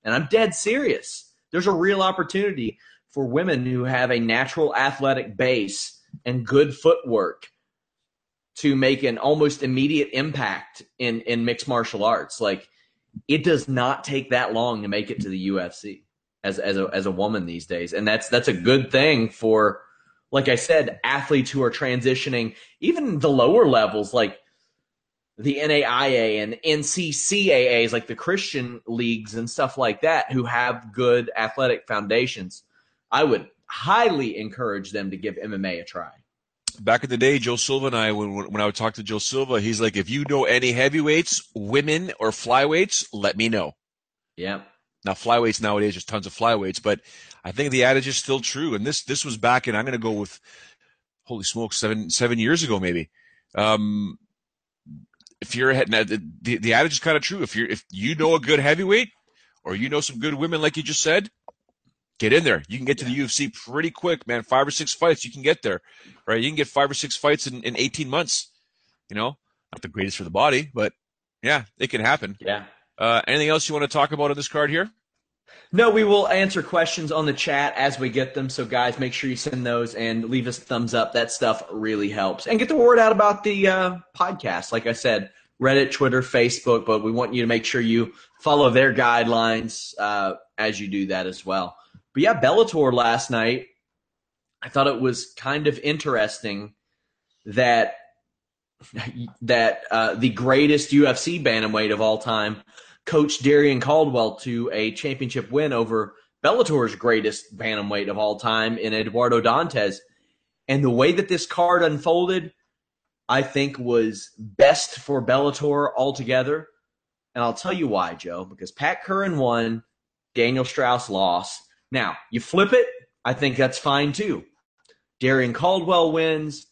And I'm dead serious. There's a real opportunity for women who have a natural athletic base and good footwork to make an almost immediate impact in in mixed martial arts. Like it does not take that long to make it to the UFC as as a as a woman these days, and that's that's a good thing for, like I said, athletes who are transitioning, even the lower levels like the NAIA and NCCAAs, like the Christian leagues and stuff like that, who have good athletic foundations. I would highly encourage them to give MMA a try back in the day, Joe Silva and I, when when I would talk to Joe Silva, he's like, if you know any heavyweights, women or flyweights, let me know. Yeah. Now flyweights nowadays, there's tons of flyweights, but I think the adage is still true. And this this was back in I'm going to go with, holy smokes, seven seven years ago maybe. Um, if you're ahead, now the, the, the adage is kind of true. If you're if you know a good heavyweight, or you know some good women, like you just said, get in there. You can get to the UFC pretty quick, man. Five or six fights, you can get there, right? You can get five or six fights in, in 18 months. You know, not the greatest for the body, but yeah, it can happen. Yeah. Uh, anything else you want to talk about on this card here? No, we will answer questions on the chat as we get them. So, guys, make sure you send those and leave us thumbs up. That stuff really helps. And get the word out about the uh, podcast. Like I said, Reddit, Twitter, Facebook, but we want you to make sure you follow their guidelines uh, as you do that as well. But yeah, Bellator last night, I thought it was kind of interesting that that uh, the greatest UFC bantamweight of all time coached Darrion Caldwell to a championship win over Bellator's greatest bantamweight of all time in Eduardo Dantas. And the way that this card unfolded, I think was best for Bellator altogether. And I'll tell you why, Joe, because Pat Curran won, Daniel Strauss lost. Now, you flip it, I think that's fine too. Darrion Caldwell wins,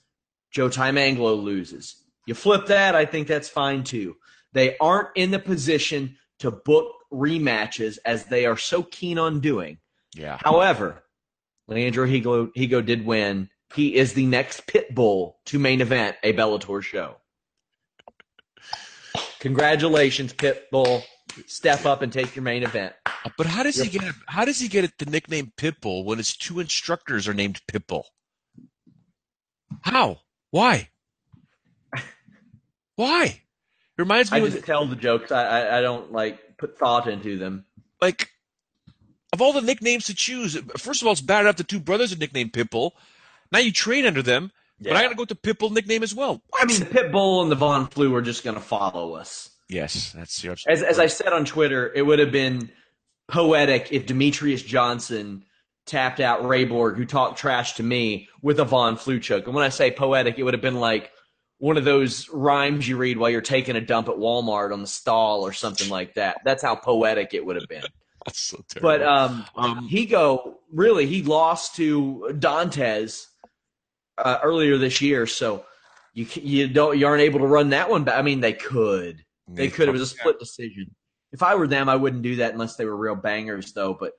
Joe Taimanglo loses. You flip that, I think that's fine too. They aren't in the position to book rematches as they are so keen on doing. Yeah. However, Leandro Higo, Higo did win. He is the next pit bull to main event a Bellator show. Congratulations, Pitbull step up and take your main event. But how does he get how does he get the nickname Pitbull when his two instructors are named Pitbull? How? Why? Why? It reminds me. I just of, tell the jokes. I, I I don't like put thought into them. Like of all the nicknames to choose, first of all, it's bad enough the two brothers are nicknamed Pitbull. Now you train under them, yeah. but I got to go with the Pitbull nickname as well. What? I mean, the Pitbull and the Von Flue are just going to follow us. Yes, that's your as as I said on Twitter, it would have been poetic if Demetrious Johnson tapped out Ray Borg, who talked trash to me, with a Von Flue choke. And when I say poetic, it would have been like one of those rhymes you read while you're taking a dump at Walmart on the stall or something like that. That's how poetic it would have been. That's so terrible. But um, um, Higo really he lost to Dantas uh, earlier this year, so you you don't you aren't able to run that one back. I mean, they could, they could. It was a split decision. If I were them, I wouldn't do that unless they were real bangers, though. But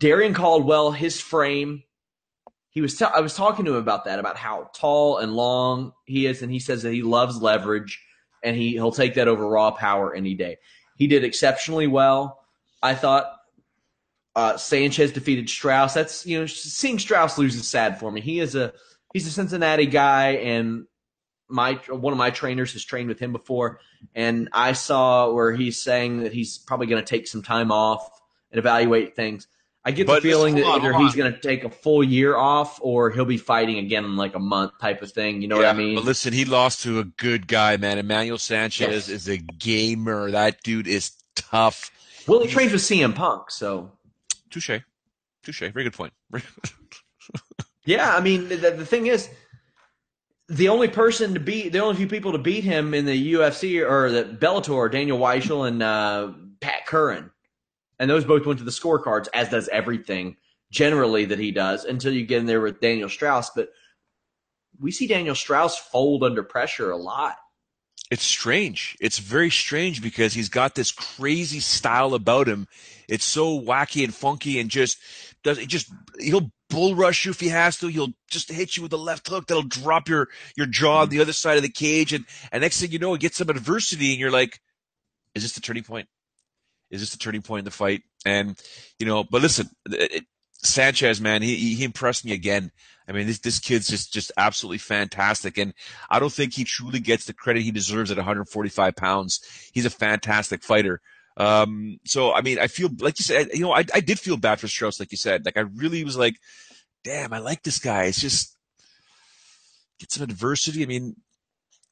Darrion Caldwell, his frame, he was. I was talking to him about that, about how tall and long he is, and he says that he loves leverage, and he he'll take that over raw power any day. He did exceptionally well. I thought uh, Sanchez defeated Strauss. That's you know seeing Strauss lose is sad for me. He is a he's a Cincinnati guy, and my one of my trainers has trained with him before, and I saw where he's saying that he's probably going to take some time off and evaluate things. I get But the feeling that on, either he's going to take a full year off or he'll be fighting again in like a month type of thing. You know what I mean? But listen, he lost to a good guy, man. Emmanuel Sanchez Yes. is a gamer. That dude is tough. well, he trains with CM Punk, so Touche. Touche. Very good point. yeah. I mean, the, the thing is, the only person to beat, the only few people to beat him in the UFC or the Bellator, Daniel Weichel and uh, Pat Curran, and those both went to the scorecards, as does everything generally that he does until you get in there with Daniel Strauss. But we see Daniel Strauss fold under pressure a lot. it's strange. It's very strange because he's got this crazy style about him. It's so wacky and funky and just does it just he'll bull rush you if he has to. He'll just hit you with a left hook that'll drop your your jaw on the other side of the cage and and next thing you know, it gets some adversity and you're like, is this the turning point? Is this the turning point in the fight? And you know, but listen, it, Sanchez, man, he he impressed me again. I mean, this this kid's just just absolutely fantastic, and I don't think he truly gets the credit he deserves at 145 pounds. He's a fantastic fighter. Um, so I mean, I feel like you said, you know, I I did feel bad for Strauss, like you said. Like I really was like, damn, I like this guy. It's just get some adversity. I mean,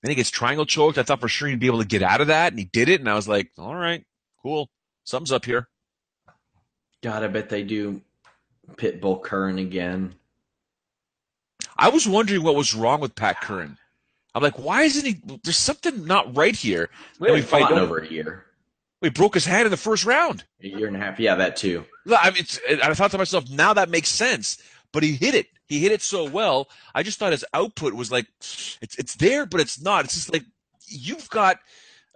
then he gets triangle choked. I thought for sure he'd be able to get out of that, and he did it. And I was like, all right, cool, something's up here. God, I bet they do Pitbull Curran again. I was wondering what was wrong with Pat Curran. I'm like, why isn't he? There's something not right here. We haven't fought over a year, We broke his hand in the first round. a year and a half. Yeah, that too. I mean, it's, I thought to myself, now that makes sense. But he hit it. He hit it so well. I just thought his output was like, it's it's there, but it's not. It's just like you've got.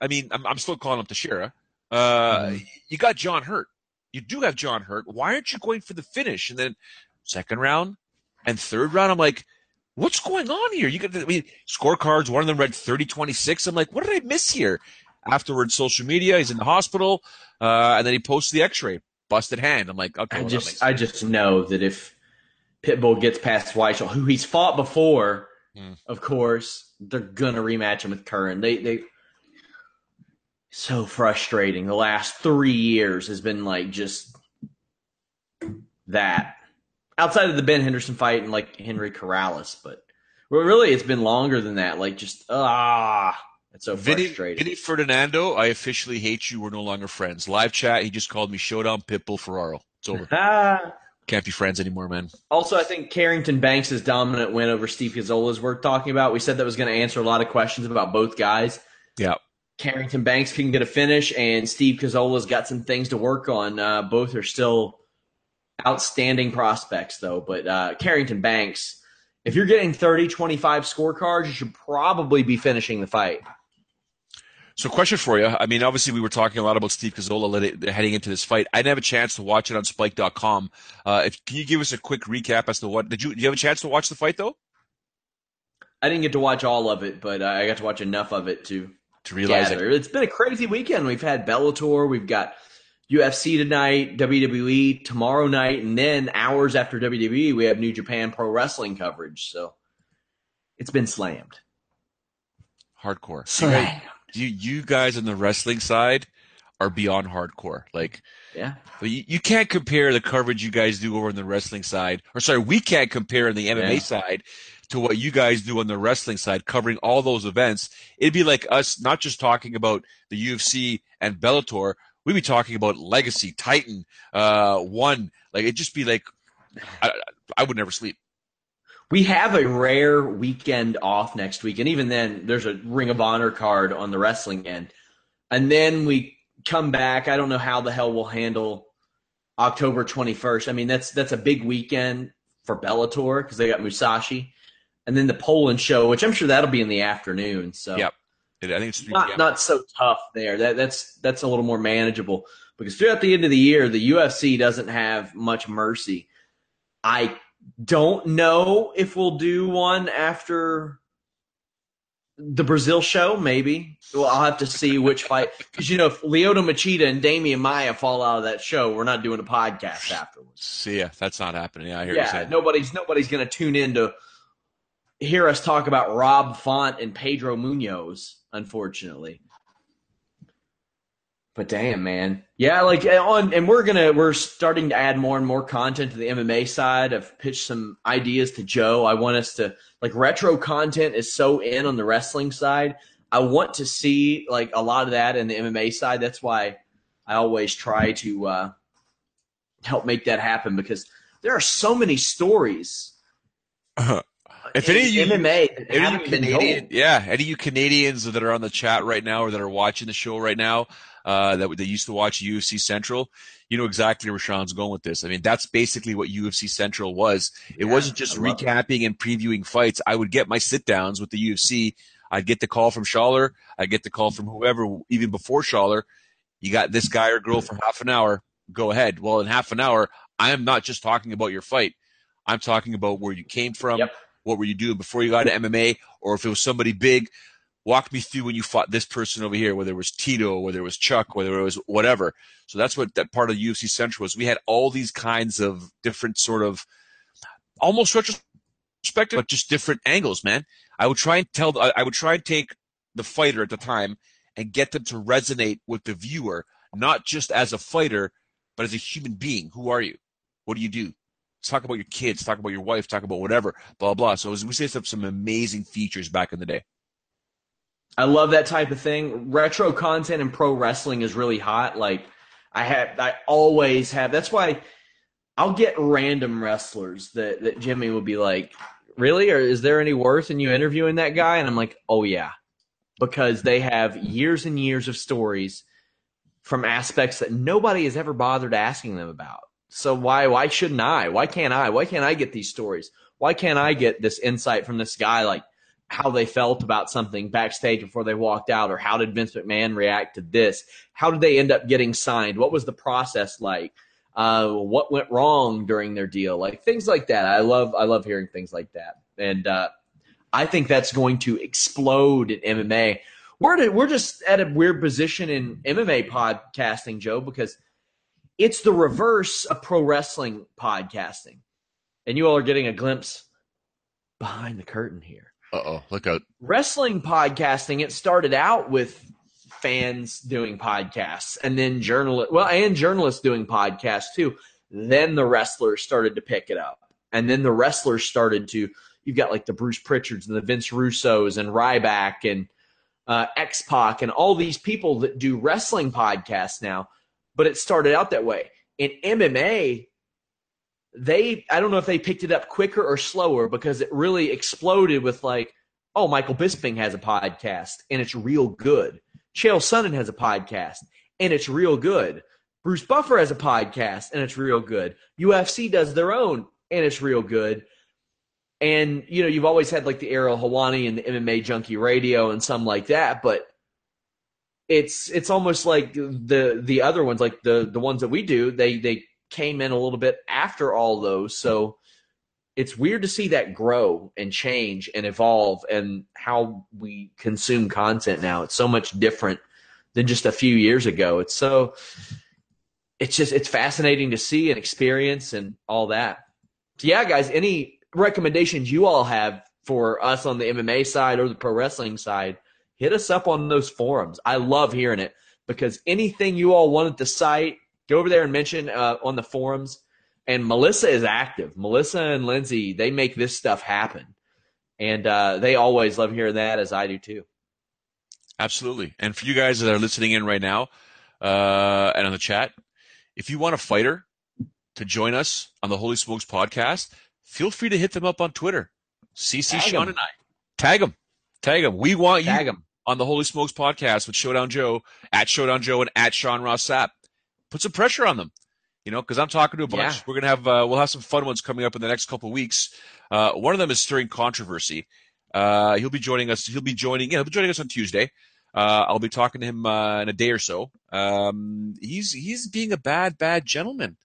I mean, I'm, I'm still calling him Teixeira. Uh, You got John Hurt. You do have John Hurt. Why aren't you going for the finish? And then second round and third round, I'm like, what's going on here? You got, I mean, scorecards. One of them read 30-26. I'm like, what did I miss here? Afterwards, social media. He's in the hospital, uh, and then he posts the X-ray, busted hand. I'm like, okay, I well, just, I just know that if Pitbull gets past Weichel, who he's fought before, Hmm. of course, they're gonna rematch him with Curran. They, they, so frustrating. The last three years has been like just that. Outside of the Ben Henderson fight and like Henry Corrales, but well, really, it's been longer than that. Like just ah, it's so Vinny, frustrating. Vinny Ferdinando, I officially hate you. We're no longer friends. Live chat, he just called me Showdown Pitbull Ferraro. It's over. Ah. Can't be friends anymore, man. Also, I think Carrington Banks' dominant win over Steve Kozola is worth talking about. We said that was going to answer a lot of questions about both guys. Yeah. Carrington Banks can get a finish, and Steve Kozola's got some things to work on. Uh, both are still outstanding prospects, though. But uh, Carrington Banks, if you're getting 30, 25 scorecards, you should probably be finishing the fight. So, question for you. I mean, obviously, we were talking a lot about Steve Kozola heading into this fight. I didn't have a chance to watch it on Spike.com. Uh, if, can you give us a quick recap as to what did you? Did you have a chance to watch the fight though? I didn't get to watch all of it, but uh, I got to watch enough of it to To realize gather. it. It's been a crazy weekend. We've had Bellator, we've got UFC tonight, WWE tomorrow night, and then hours after WWE, we have New Japan Pro Wrestling coverage. So it's been slammed. hardcore. Slammed. You you guys on the wrestling side are beyond hardcore. Like Yeah. You, you can't compare the coverage you guys do over on the wrestling side, or sorry, we can't compare on the MMA Yeah. side to what you guys do on the wrestling side, covering all those events. It'd be like us not just talking about the UFC and Bellator. We'd be talking about Legacy, Titan, uh, One. Like it'd just be like, I, I would never sleep. We have a rare weekend off next week, and even then, there's a Ring of Honor card on the wrestling end. And then we come back. I don't know how the hell we'll handle October 21st. I mean, that's that's a big weekend for Bellator because they got Musashi, and then the Poland show, which I'm sure that'll be in the afternoon. So Yep. I think it's not p.m. not so tough there. That that's that's a little more manageable because throughout the end of the year, the UFC doesn't have much mercy. I don't know if we'll do one after the Brazil show. Maybe. Well, I'll have to see which fight because you know if Lyoto Machida and Demian Maia fall out of that show, we're not doing a podcast afterwards. See ya. That's not happening. Yeah, I hear you Yeah, nobody's nobody's gonna tune into hear us talk about Rob Font and Pedro Munhoz, unfortunately. But damn, man, yeah, like on, and we're gonna we're starting to add more and more content to the MMA side. I've pitched some ideas to Joe. I want us to like retro content is so in on the wrestling side. I want to see like a lot of that in the MMA side. That's why I always try to uh, help make that happen because there are so many stories. Uh, if any of you MMA, any you Canadian, yeah, any of you Canadians that are on the chat right now or that are watching the show right now, uh, that they used to watch UFC Central, you know exactly where Sean's going with this. I mean, that's basically what UFC Central was. It yeah, wasn't just recapping it. and previewing fights. I would get my sit downs with the UFC. I'd get the call from Schaller. I'd get the call from whoever, even before Schaller. You got this guy or girl for half an hour. Go ahead. Well, in half an hour, I am not just talking about your fight. I'm talking about where you came from. Yep. What were you doing before you got to MMA? Or if it was somebody big, walk me through when you fought this person over here, whether it was Tito, whether it was Chuck, whether it was whatever. So that's what that part of the UFC Central was. We had all these kinds of different sort of almost retrospective, but just different angles, man. I would try and tell, I would try and take the fighter at the time and get them to resonate with the viewer, not just as a fighter, but as a human being. Who are you? What do you do? Talk about your kids, talk about your wife, talk about whatever, blah, blah. So we say some, some amazing features back in the day. I love that type of thing. Retro content and pro wrestling is really hot. Like I have, I always have. That's why I'll get random wrestlers that that Jimmy will be like, "Really? Or is there any worth in you interviewing that guy?" And I'm like, "Oh yeah," because they have years and years of stories from aspects that nobody has ever bothered asking them about. So why why shouldn't I? Why can't I? Why can't I get these stories? Why can't I get this insight from this guy like how they felt about something backstage before they walked out, or how did Vince McMahon react to this? How did they end up getting signed? What was the process like? Uh, what went wrong during their deal? Like things like that. I love I love hearing things like that, and uh, I think that's going to explode in MMA. We're we're just at a weird position in MMA podcasting, Joe, because it's the reverse of pro wrestling podcasting, and you all are getting a glimpse behind the curtain here. Uh oh, look out. Wrestling podcasting, it started out with fans doing podcasts and then journalists, well, and journalists doing podcasts too. Then the wrestlers started to pick it up. And then the wrestlers started to, you've got like the Bruce Pritchards and the Vince Russos and Ryback and uh, X Pac and all these people that do wrestling podcasts now. But it started out that way. In MMA, they I don't know if they picked it up quicker or slower because it really exploded with like, oh, Michael Bisping has a podcast and it's real good. Chael Sonnen has a podcast and it's real good. Bruce Buffer has a podcast and it's real good. UFC does their own and it's real good. And you know, you've always had like the Ariel Helwani and the MMA Junkie Radio and some like that, but it's it's almost like the the other ones, like the the ones that we do, they they came in a little bit after all those. So it's weird to see that grow and change and evolve and how we consume content now. It's so much different than just a few years ago. It's so it's just it's fascinating to see and experience and all that. So yeah, guys, any recommendations you all have for us on the MMA side or the pro wrestling side, hit us up on those forums. I love hearing it because anything you all want at the site, go over there and mention uh, on the forums. And Melissa is active. Melissa and Lindsay, they make this stuff happen. And uh, they always love hearing that, as I do too. Absolutely. And for you guys that are listening in right now uh, and on the chat, if you want a fighter to join us on the Holy Smokes podcast, feel free to hit them up on Twitter. CC Tag Sean em. and I. Tag them. Tag them. We want Tag you em. On the Holy Smokes podcast with Showdown Joe, at Showdown Joe, and at Sean Ross Sapp put some pressure on them. You know, because I'm talking to a bunch. Yeah. We're gonna have uh, we'll have some fun ones coming up in the next couple of weeks. Uh, one of them is stirring controversy. Uh, he'll be joining us. He'll be joining. Yeah, he'll be joining us on Tuesday. Uh, I'll be talking to him uh, in a day or so. Um, he's he's being a bad bad gentleman.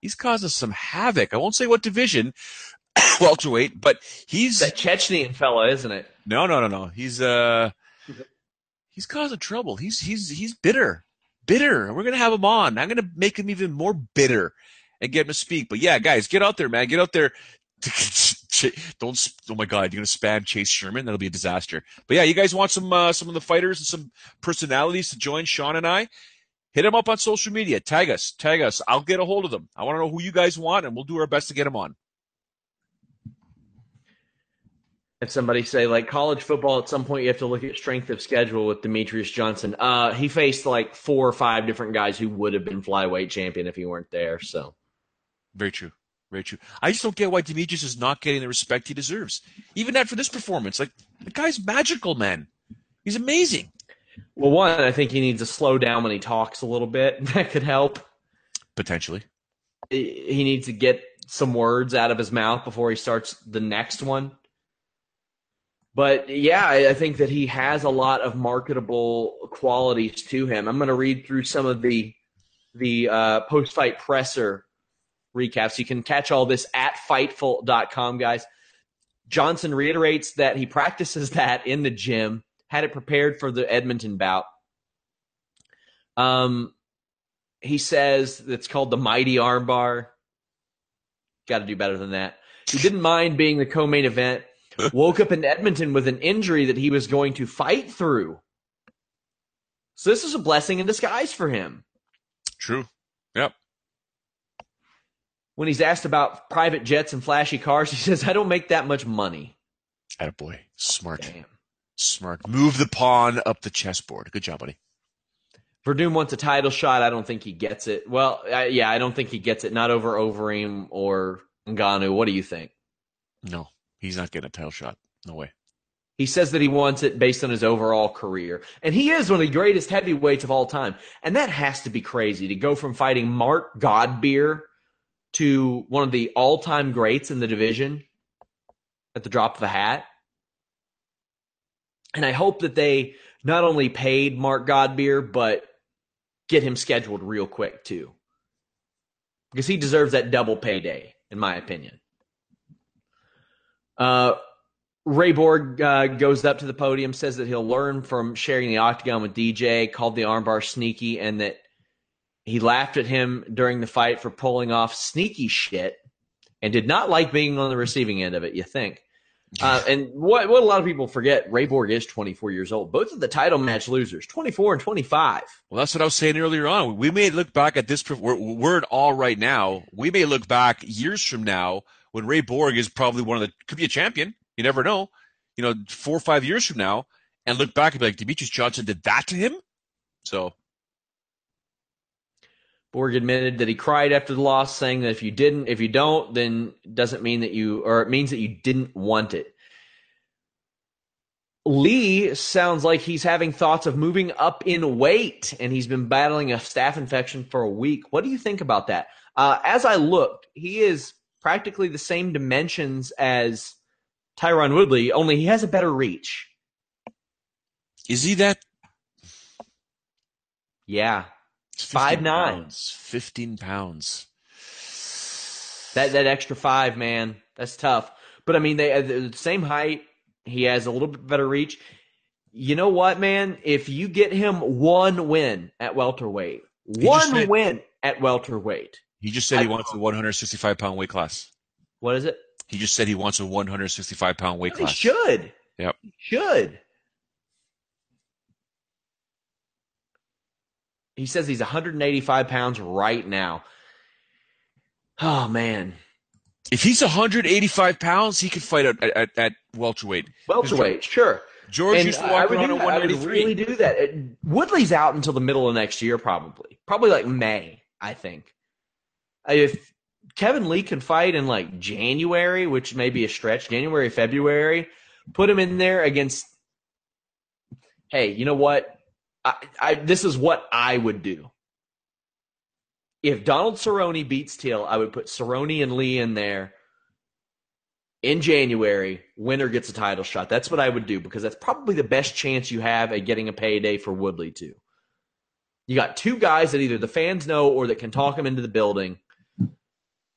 He's causing some havoc. I won't say what division, welterweight, but he's that Chechnyan fella, isn't it? No, no, no, no. He's uh, he's causing trouble. He's he's he's bitter bitter. We're gonna have him on. I'm gonna make him even more bitter and get him to speak. But yeah, guys, get out there, man. Get out there. don't. Oh my God, you're gonna spam Chase Sherman? That'll be a disaster. But yeah, you guys want some uh, some of the fighters and some personalities to join Sean and I? Hit them up on social media. Tag us. Tag us. I'll get a hold of them. I want to know who you guys want, and we'll do our best to get them on. If somebody say like college football, at some point you have to look at strength of schedule with Demetrious Johnson. Uh, he faced like four or five different guys who would have been flyweight champion if he weren't there. So, very true. Very true. I just don't get why Demetrious is not getting the respect he deserves, even after this performance. Like the guy's magical, man. He's amazing. Well, one, I think he needs to slow down when he talks a little bit. That could help. Potentially. He needs to get some words out of his mouth before he starts the next one. But yeah, I think that he has a lot of marketable qualities to him. I'm going to read through some of the the uh, post fight presser recaps. You can catch all this at fightful.com, guys. Johnson reiterates that he practices that in the gym had it prepared for the Edmonton bout. Um, he says it's called the Mighty Armbar. Got to do better than that. He didn't mind being the co-main event. Woke up in Edmonton with an injury that he was going to fight through. So this is a blessing in disguise for him. True. Yep. When he's asked about private jets and flashy cars, he says, "I don't make that much money." Attaboy. Smart. Damn. Smart. Move the pawn up the chessboard. Good job, buddy. Werdum wants a title shot. I don't think he gets it. Well, yeah, I don't think he gets it. Not over Overeem or Ngannou. What do you think? No, he's not getting a title shot. No way. He says that he wants it based on his overall career. And he is one of the greatest heavyweights of all time. And that has to be crazy to go from fighting Mark Godbeer to one of the all time greats in the division at the drop of a hat. And I hope that they not only paid Mark Godbeer, but get him scheduled real quick too. Because he deserves that double payday, in my opinion. Uh, Ray Borg uh, goes up to the podium, says that he'll learn from sharing the octagon with DJ, called the armbar sneaky, and that he laughed at him during the fight for pulling off sneaky shit and did not like being on the receiving end of it, you think. Uh, and what what a lot of people forget, Ray Borg is 24 years old. Both of the title match losers, 24 and 25. Well, that's what I was saying earlier on. We may look back at this. We're, we're all right now. We may look back years from now when Ray Borg is probably one of the could be a champion. You never know. You know, four or five years from now, and look back and be like, Demetrious Johnson did that to him. So Borg admitted that he cried after the loss, saying that if you didn't, if you don't, then doesn't mean that you, or it means that you didn't want it. Lee sounds like he's having thoughts of moving up in weight, and he's been battling a staph infection for a week. What do you think about that? Uh, as I looked, he is practically the same dimensions as Tyron Woodley, only he has a better reach. Is he that? Yeah, Five nine. Pounds, Fifteen pounds. That that extra five, man, that's tough. But I mean, they uh, the same height. He has a little bit better reach. You know what, man? If you get him one win at welterweight, one said, win at welterweight. He just said he wants a 165 pound weight class. What is it? He just said he wants a 165 pound weight class. He should. Yep. He should. He says he's 185 pounds right now. Oh man. If he's 185 pounds, he could fight at, at, at welterweight. Welterweight, sure. George and used to walk around at 193. I would really do that. Woodley's out until the middle of next year, probably. Probably like May, I think. Uh, if Kevin Lee can fight in like January, which may be a stretch, January, February, put him in there against. Hey, you know what? I, I, this is what I would do. If Donald Cerrone beats Till, I would put Cerrone and Lee in there in January. Winner gets a title shot. That's what I would do because that's probably the best chance you have at getting a payday for Woodley too. You got two guys that either the fans know or that can talk him into the building.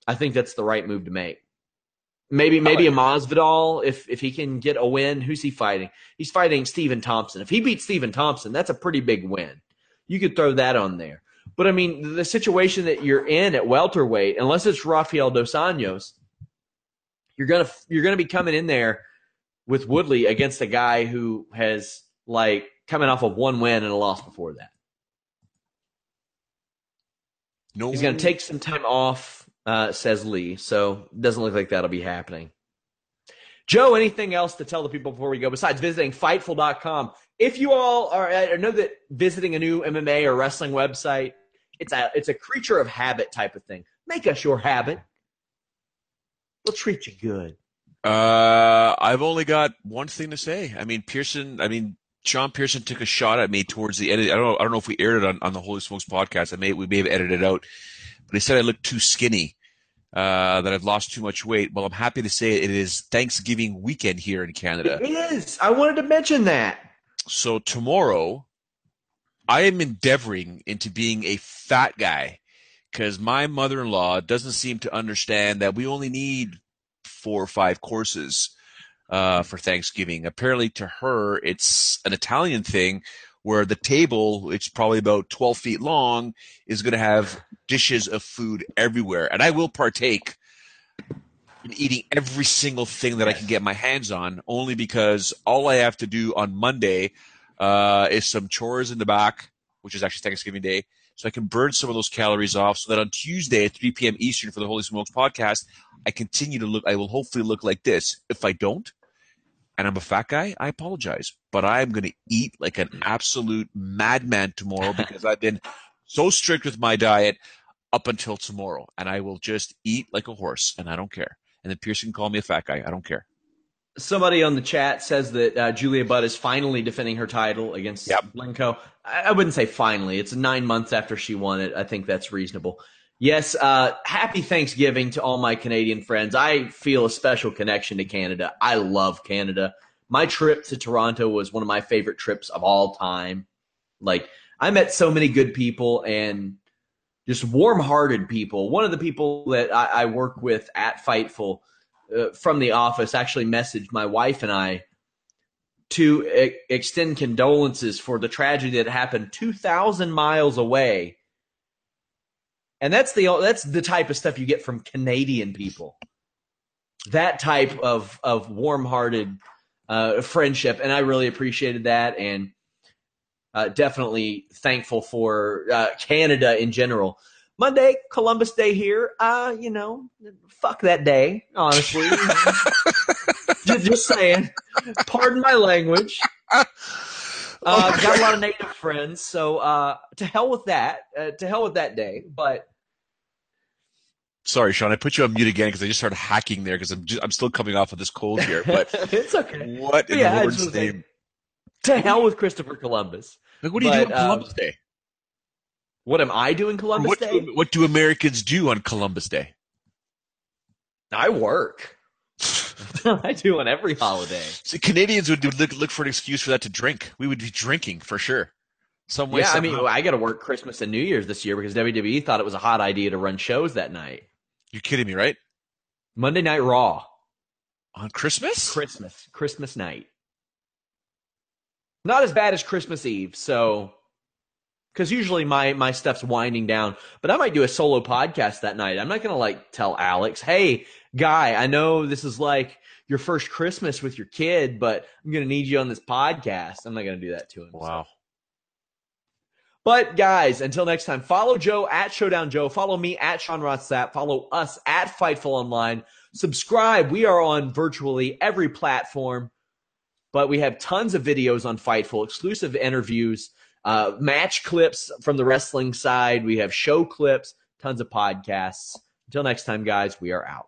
I think that's the right move to make. Maybe maybe a Masvidal if if he can get a win. Who's he fighting? He's fighting Stephen Thompson. If he beats Stephen Thompson, that's a pretty big win. You could throw that on there. But I mean, the situation that you're in at welterweight, unless it's Rafael dos Anjos, you're gonna you're gonna be coming in there with Woodley against a guy who has like coming off of one win and a loss before that. No, He's going to take some time off, uh, says Lee. So doesn't look like that'll be happening. Joe, anything else to tell the people before we go besides visiting Fightful.com? If you all are, I know that visiting a new MMA or wrestling website, it's a it's a creature of habit type of thing. Make us your habit. We'll treat you good. Uh, I've only got one thing to say. I mean, Pearson. I mean, Sean Pearson took a shot at me towards the end. I don't know. I don't know if we aired it on, on the Holy Smokes podcast. I may we may have edited it out, but he said I looked too skinny. Uh, that I've lost too much weight. Well, I'm happy to say it is Thanksgiving weekend here in Canada. It is. I wanted to mention that. So tomorrow, I am endeavoring into being a fat guy because my mother-in-law doesn't seem to understand that we only need four or five courses uh, for Thanksgiving. Apparently, to her, it's an Italian thing where the table, it's probably about 12 feet long, is going to have dishes of food everywhere. And I will partake in eating every single thing that I can get my hands on, only because all I have to do on Monday uh, is some chores in the back, which is actually Thanksgiving Day. So I can burn some of those calories off so that on Tuesday at 3 p.m. Eastern for the Holy Smokes podcast, I continue to look, I will hopefully look like this. If I don't, and I'm a fat guy, I apologize. But I'm going to eat like an absolute madman tomorrow because I've been so strict with my diet up until tomorrow. And I will just eat like a horse and I don't care. And then Pearson can call me a fat guy. I don't care. Somebody on the chat says that uh, Julia Budd is finally defending her title against Yep. Blencowe. I, I wouldn't say finally. It's nine months after she won it. I think that's reasonable. Yes, uh, happy Thanksgiving to all my Canadian friends. I feel a special connection to Canada. I love Canada. My trip to Toronto was one of my favorite trips of all time. Like, I met so many good people and just warm hearted people. One of the people that I, I work with at Fightful uh, from the office actually messaged my wife and I to e- extend condolences for the tragedy that happened 2,000 miles away. And that's the that's the type of stuff you get from Canadian people. That type of of warm-hearted uh, friendship, and I really appreciated that, and uh, definitely thankful for uh, Canada in general. Monday, Columbus Day here. Uh, you know, fuck that day, honestly. just, just saying. Pardon my language. Uh, got a lot of native friends, so uh, to hell with that. Uh, to hell with that day. But Sorry, Sean. I put you on mute again because I just started hacking there because I'm just, I'm still coming off of this cold here. But it's okay. what in Yeah, the Lord's name? To hell with Christopher Columbus. Like, what do you but, do on um, Columbus Day? What am I doing Columbus what, Day? do, what do Americans do on Columbus Day? I work. I do on every holiday. See, Canadians would do, look look for an excuse for that to drink. We would be drinking for sure. Some way. yeah, I mean. I got to work Christmas and New Year's this year because WWE thought it was a hot idea to run shows that night. You're kidding me, right? Monday Night Raw, On Christmas? Christmas, Christmas night. Not as bad as Christmas Eve, so because usually my my stuff's winding down, but I might do a solo podcast that night. I'm not gonna like tell Alex, hey guy, I know this is like your first Christmas with your kid, but I'm gonna need you on this podcast. I'm not gonna do that to him. so. But guys, until next time, follow Joe at Showdown Joe. Follow me at Sean Ross Sapp. Follow us at Fightful Online. Subscribe. We are on virtually every platform, but we have tons of videos on Fightful, exclusive interviews, uh, match clips from the wrestling side. We have show clips, tons of podcasts. Until next time, guys, we are out.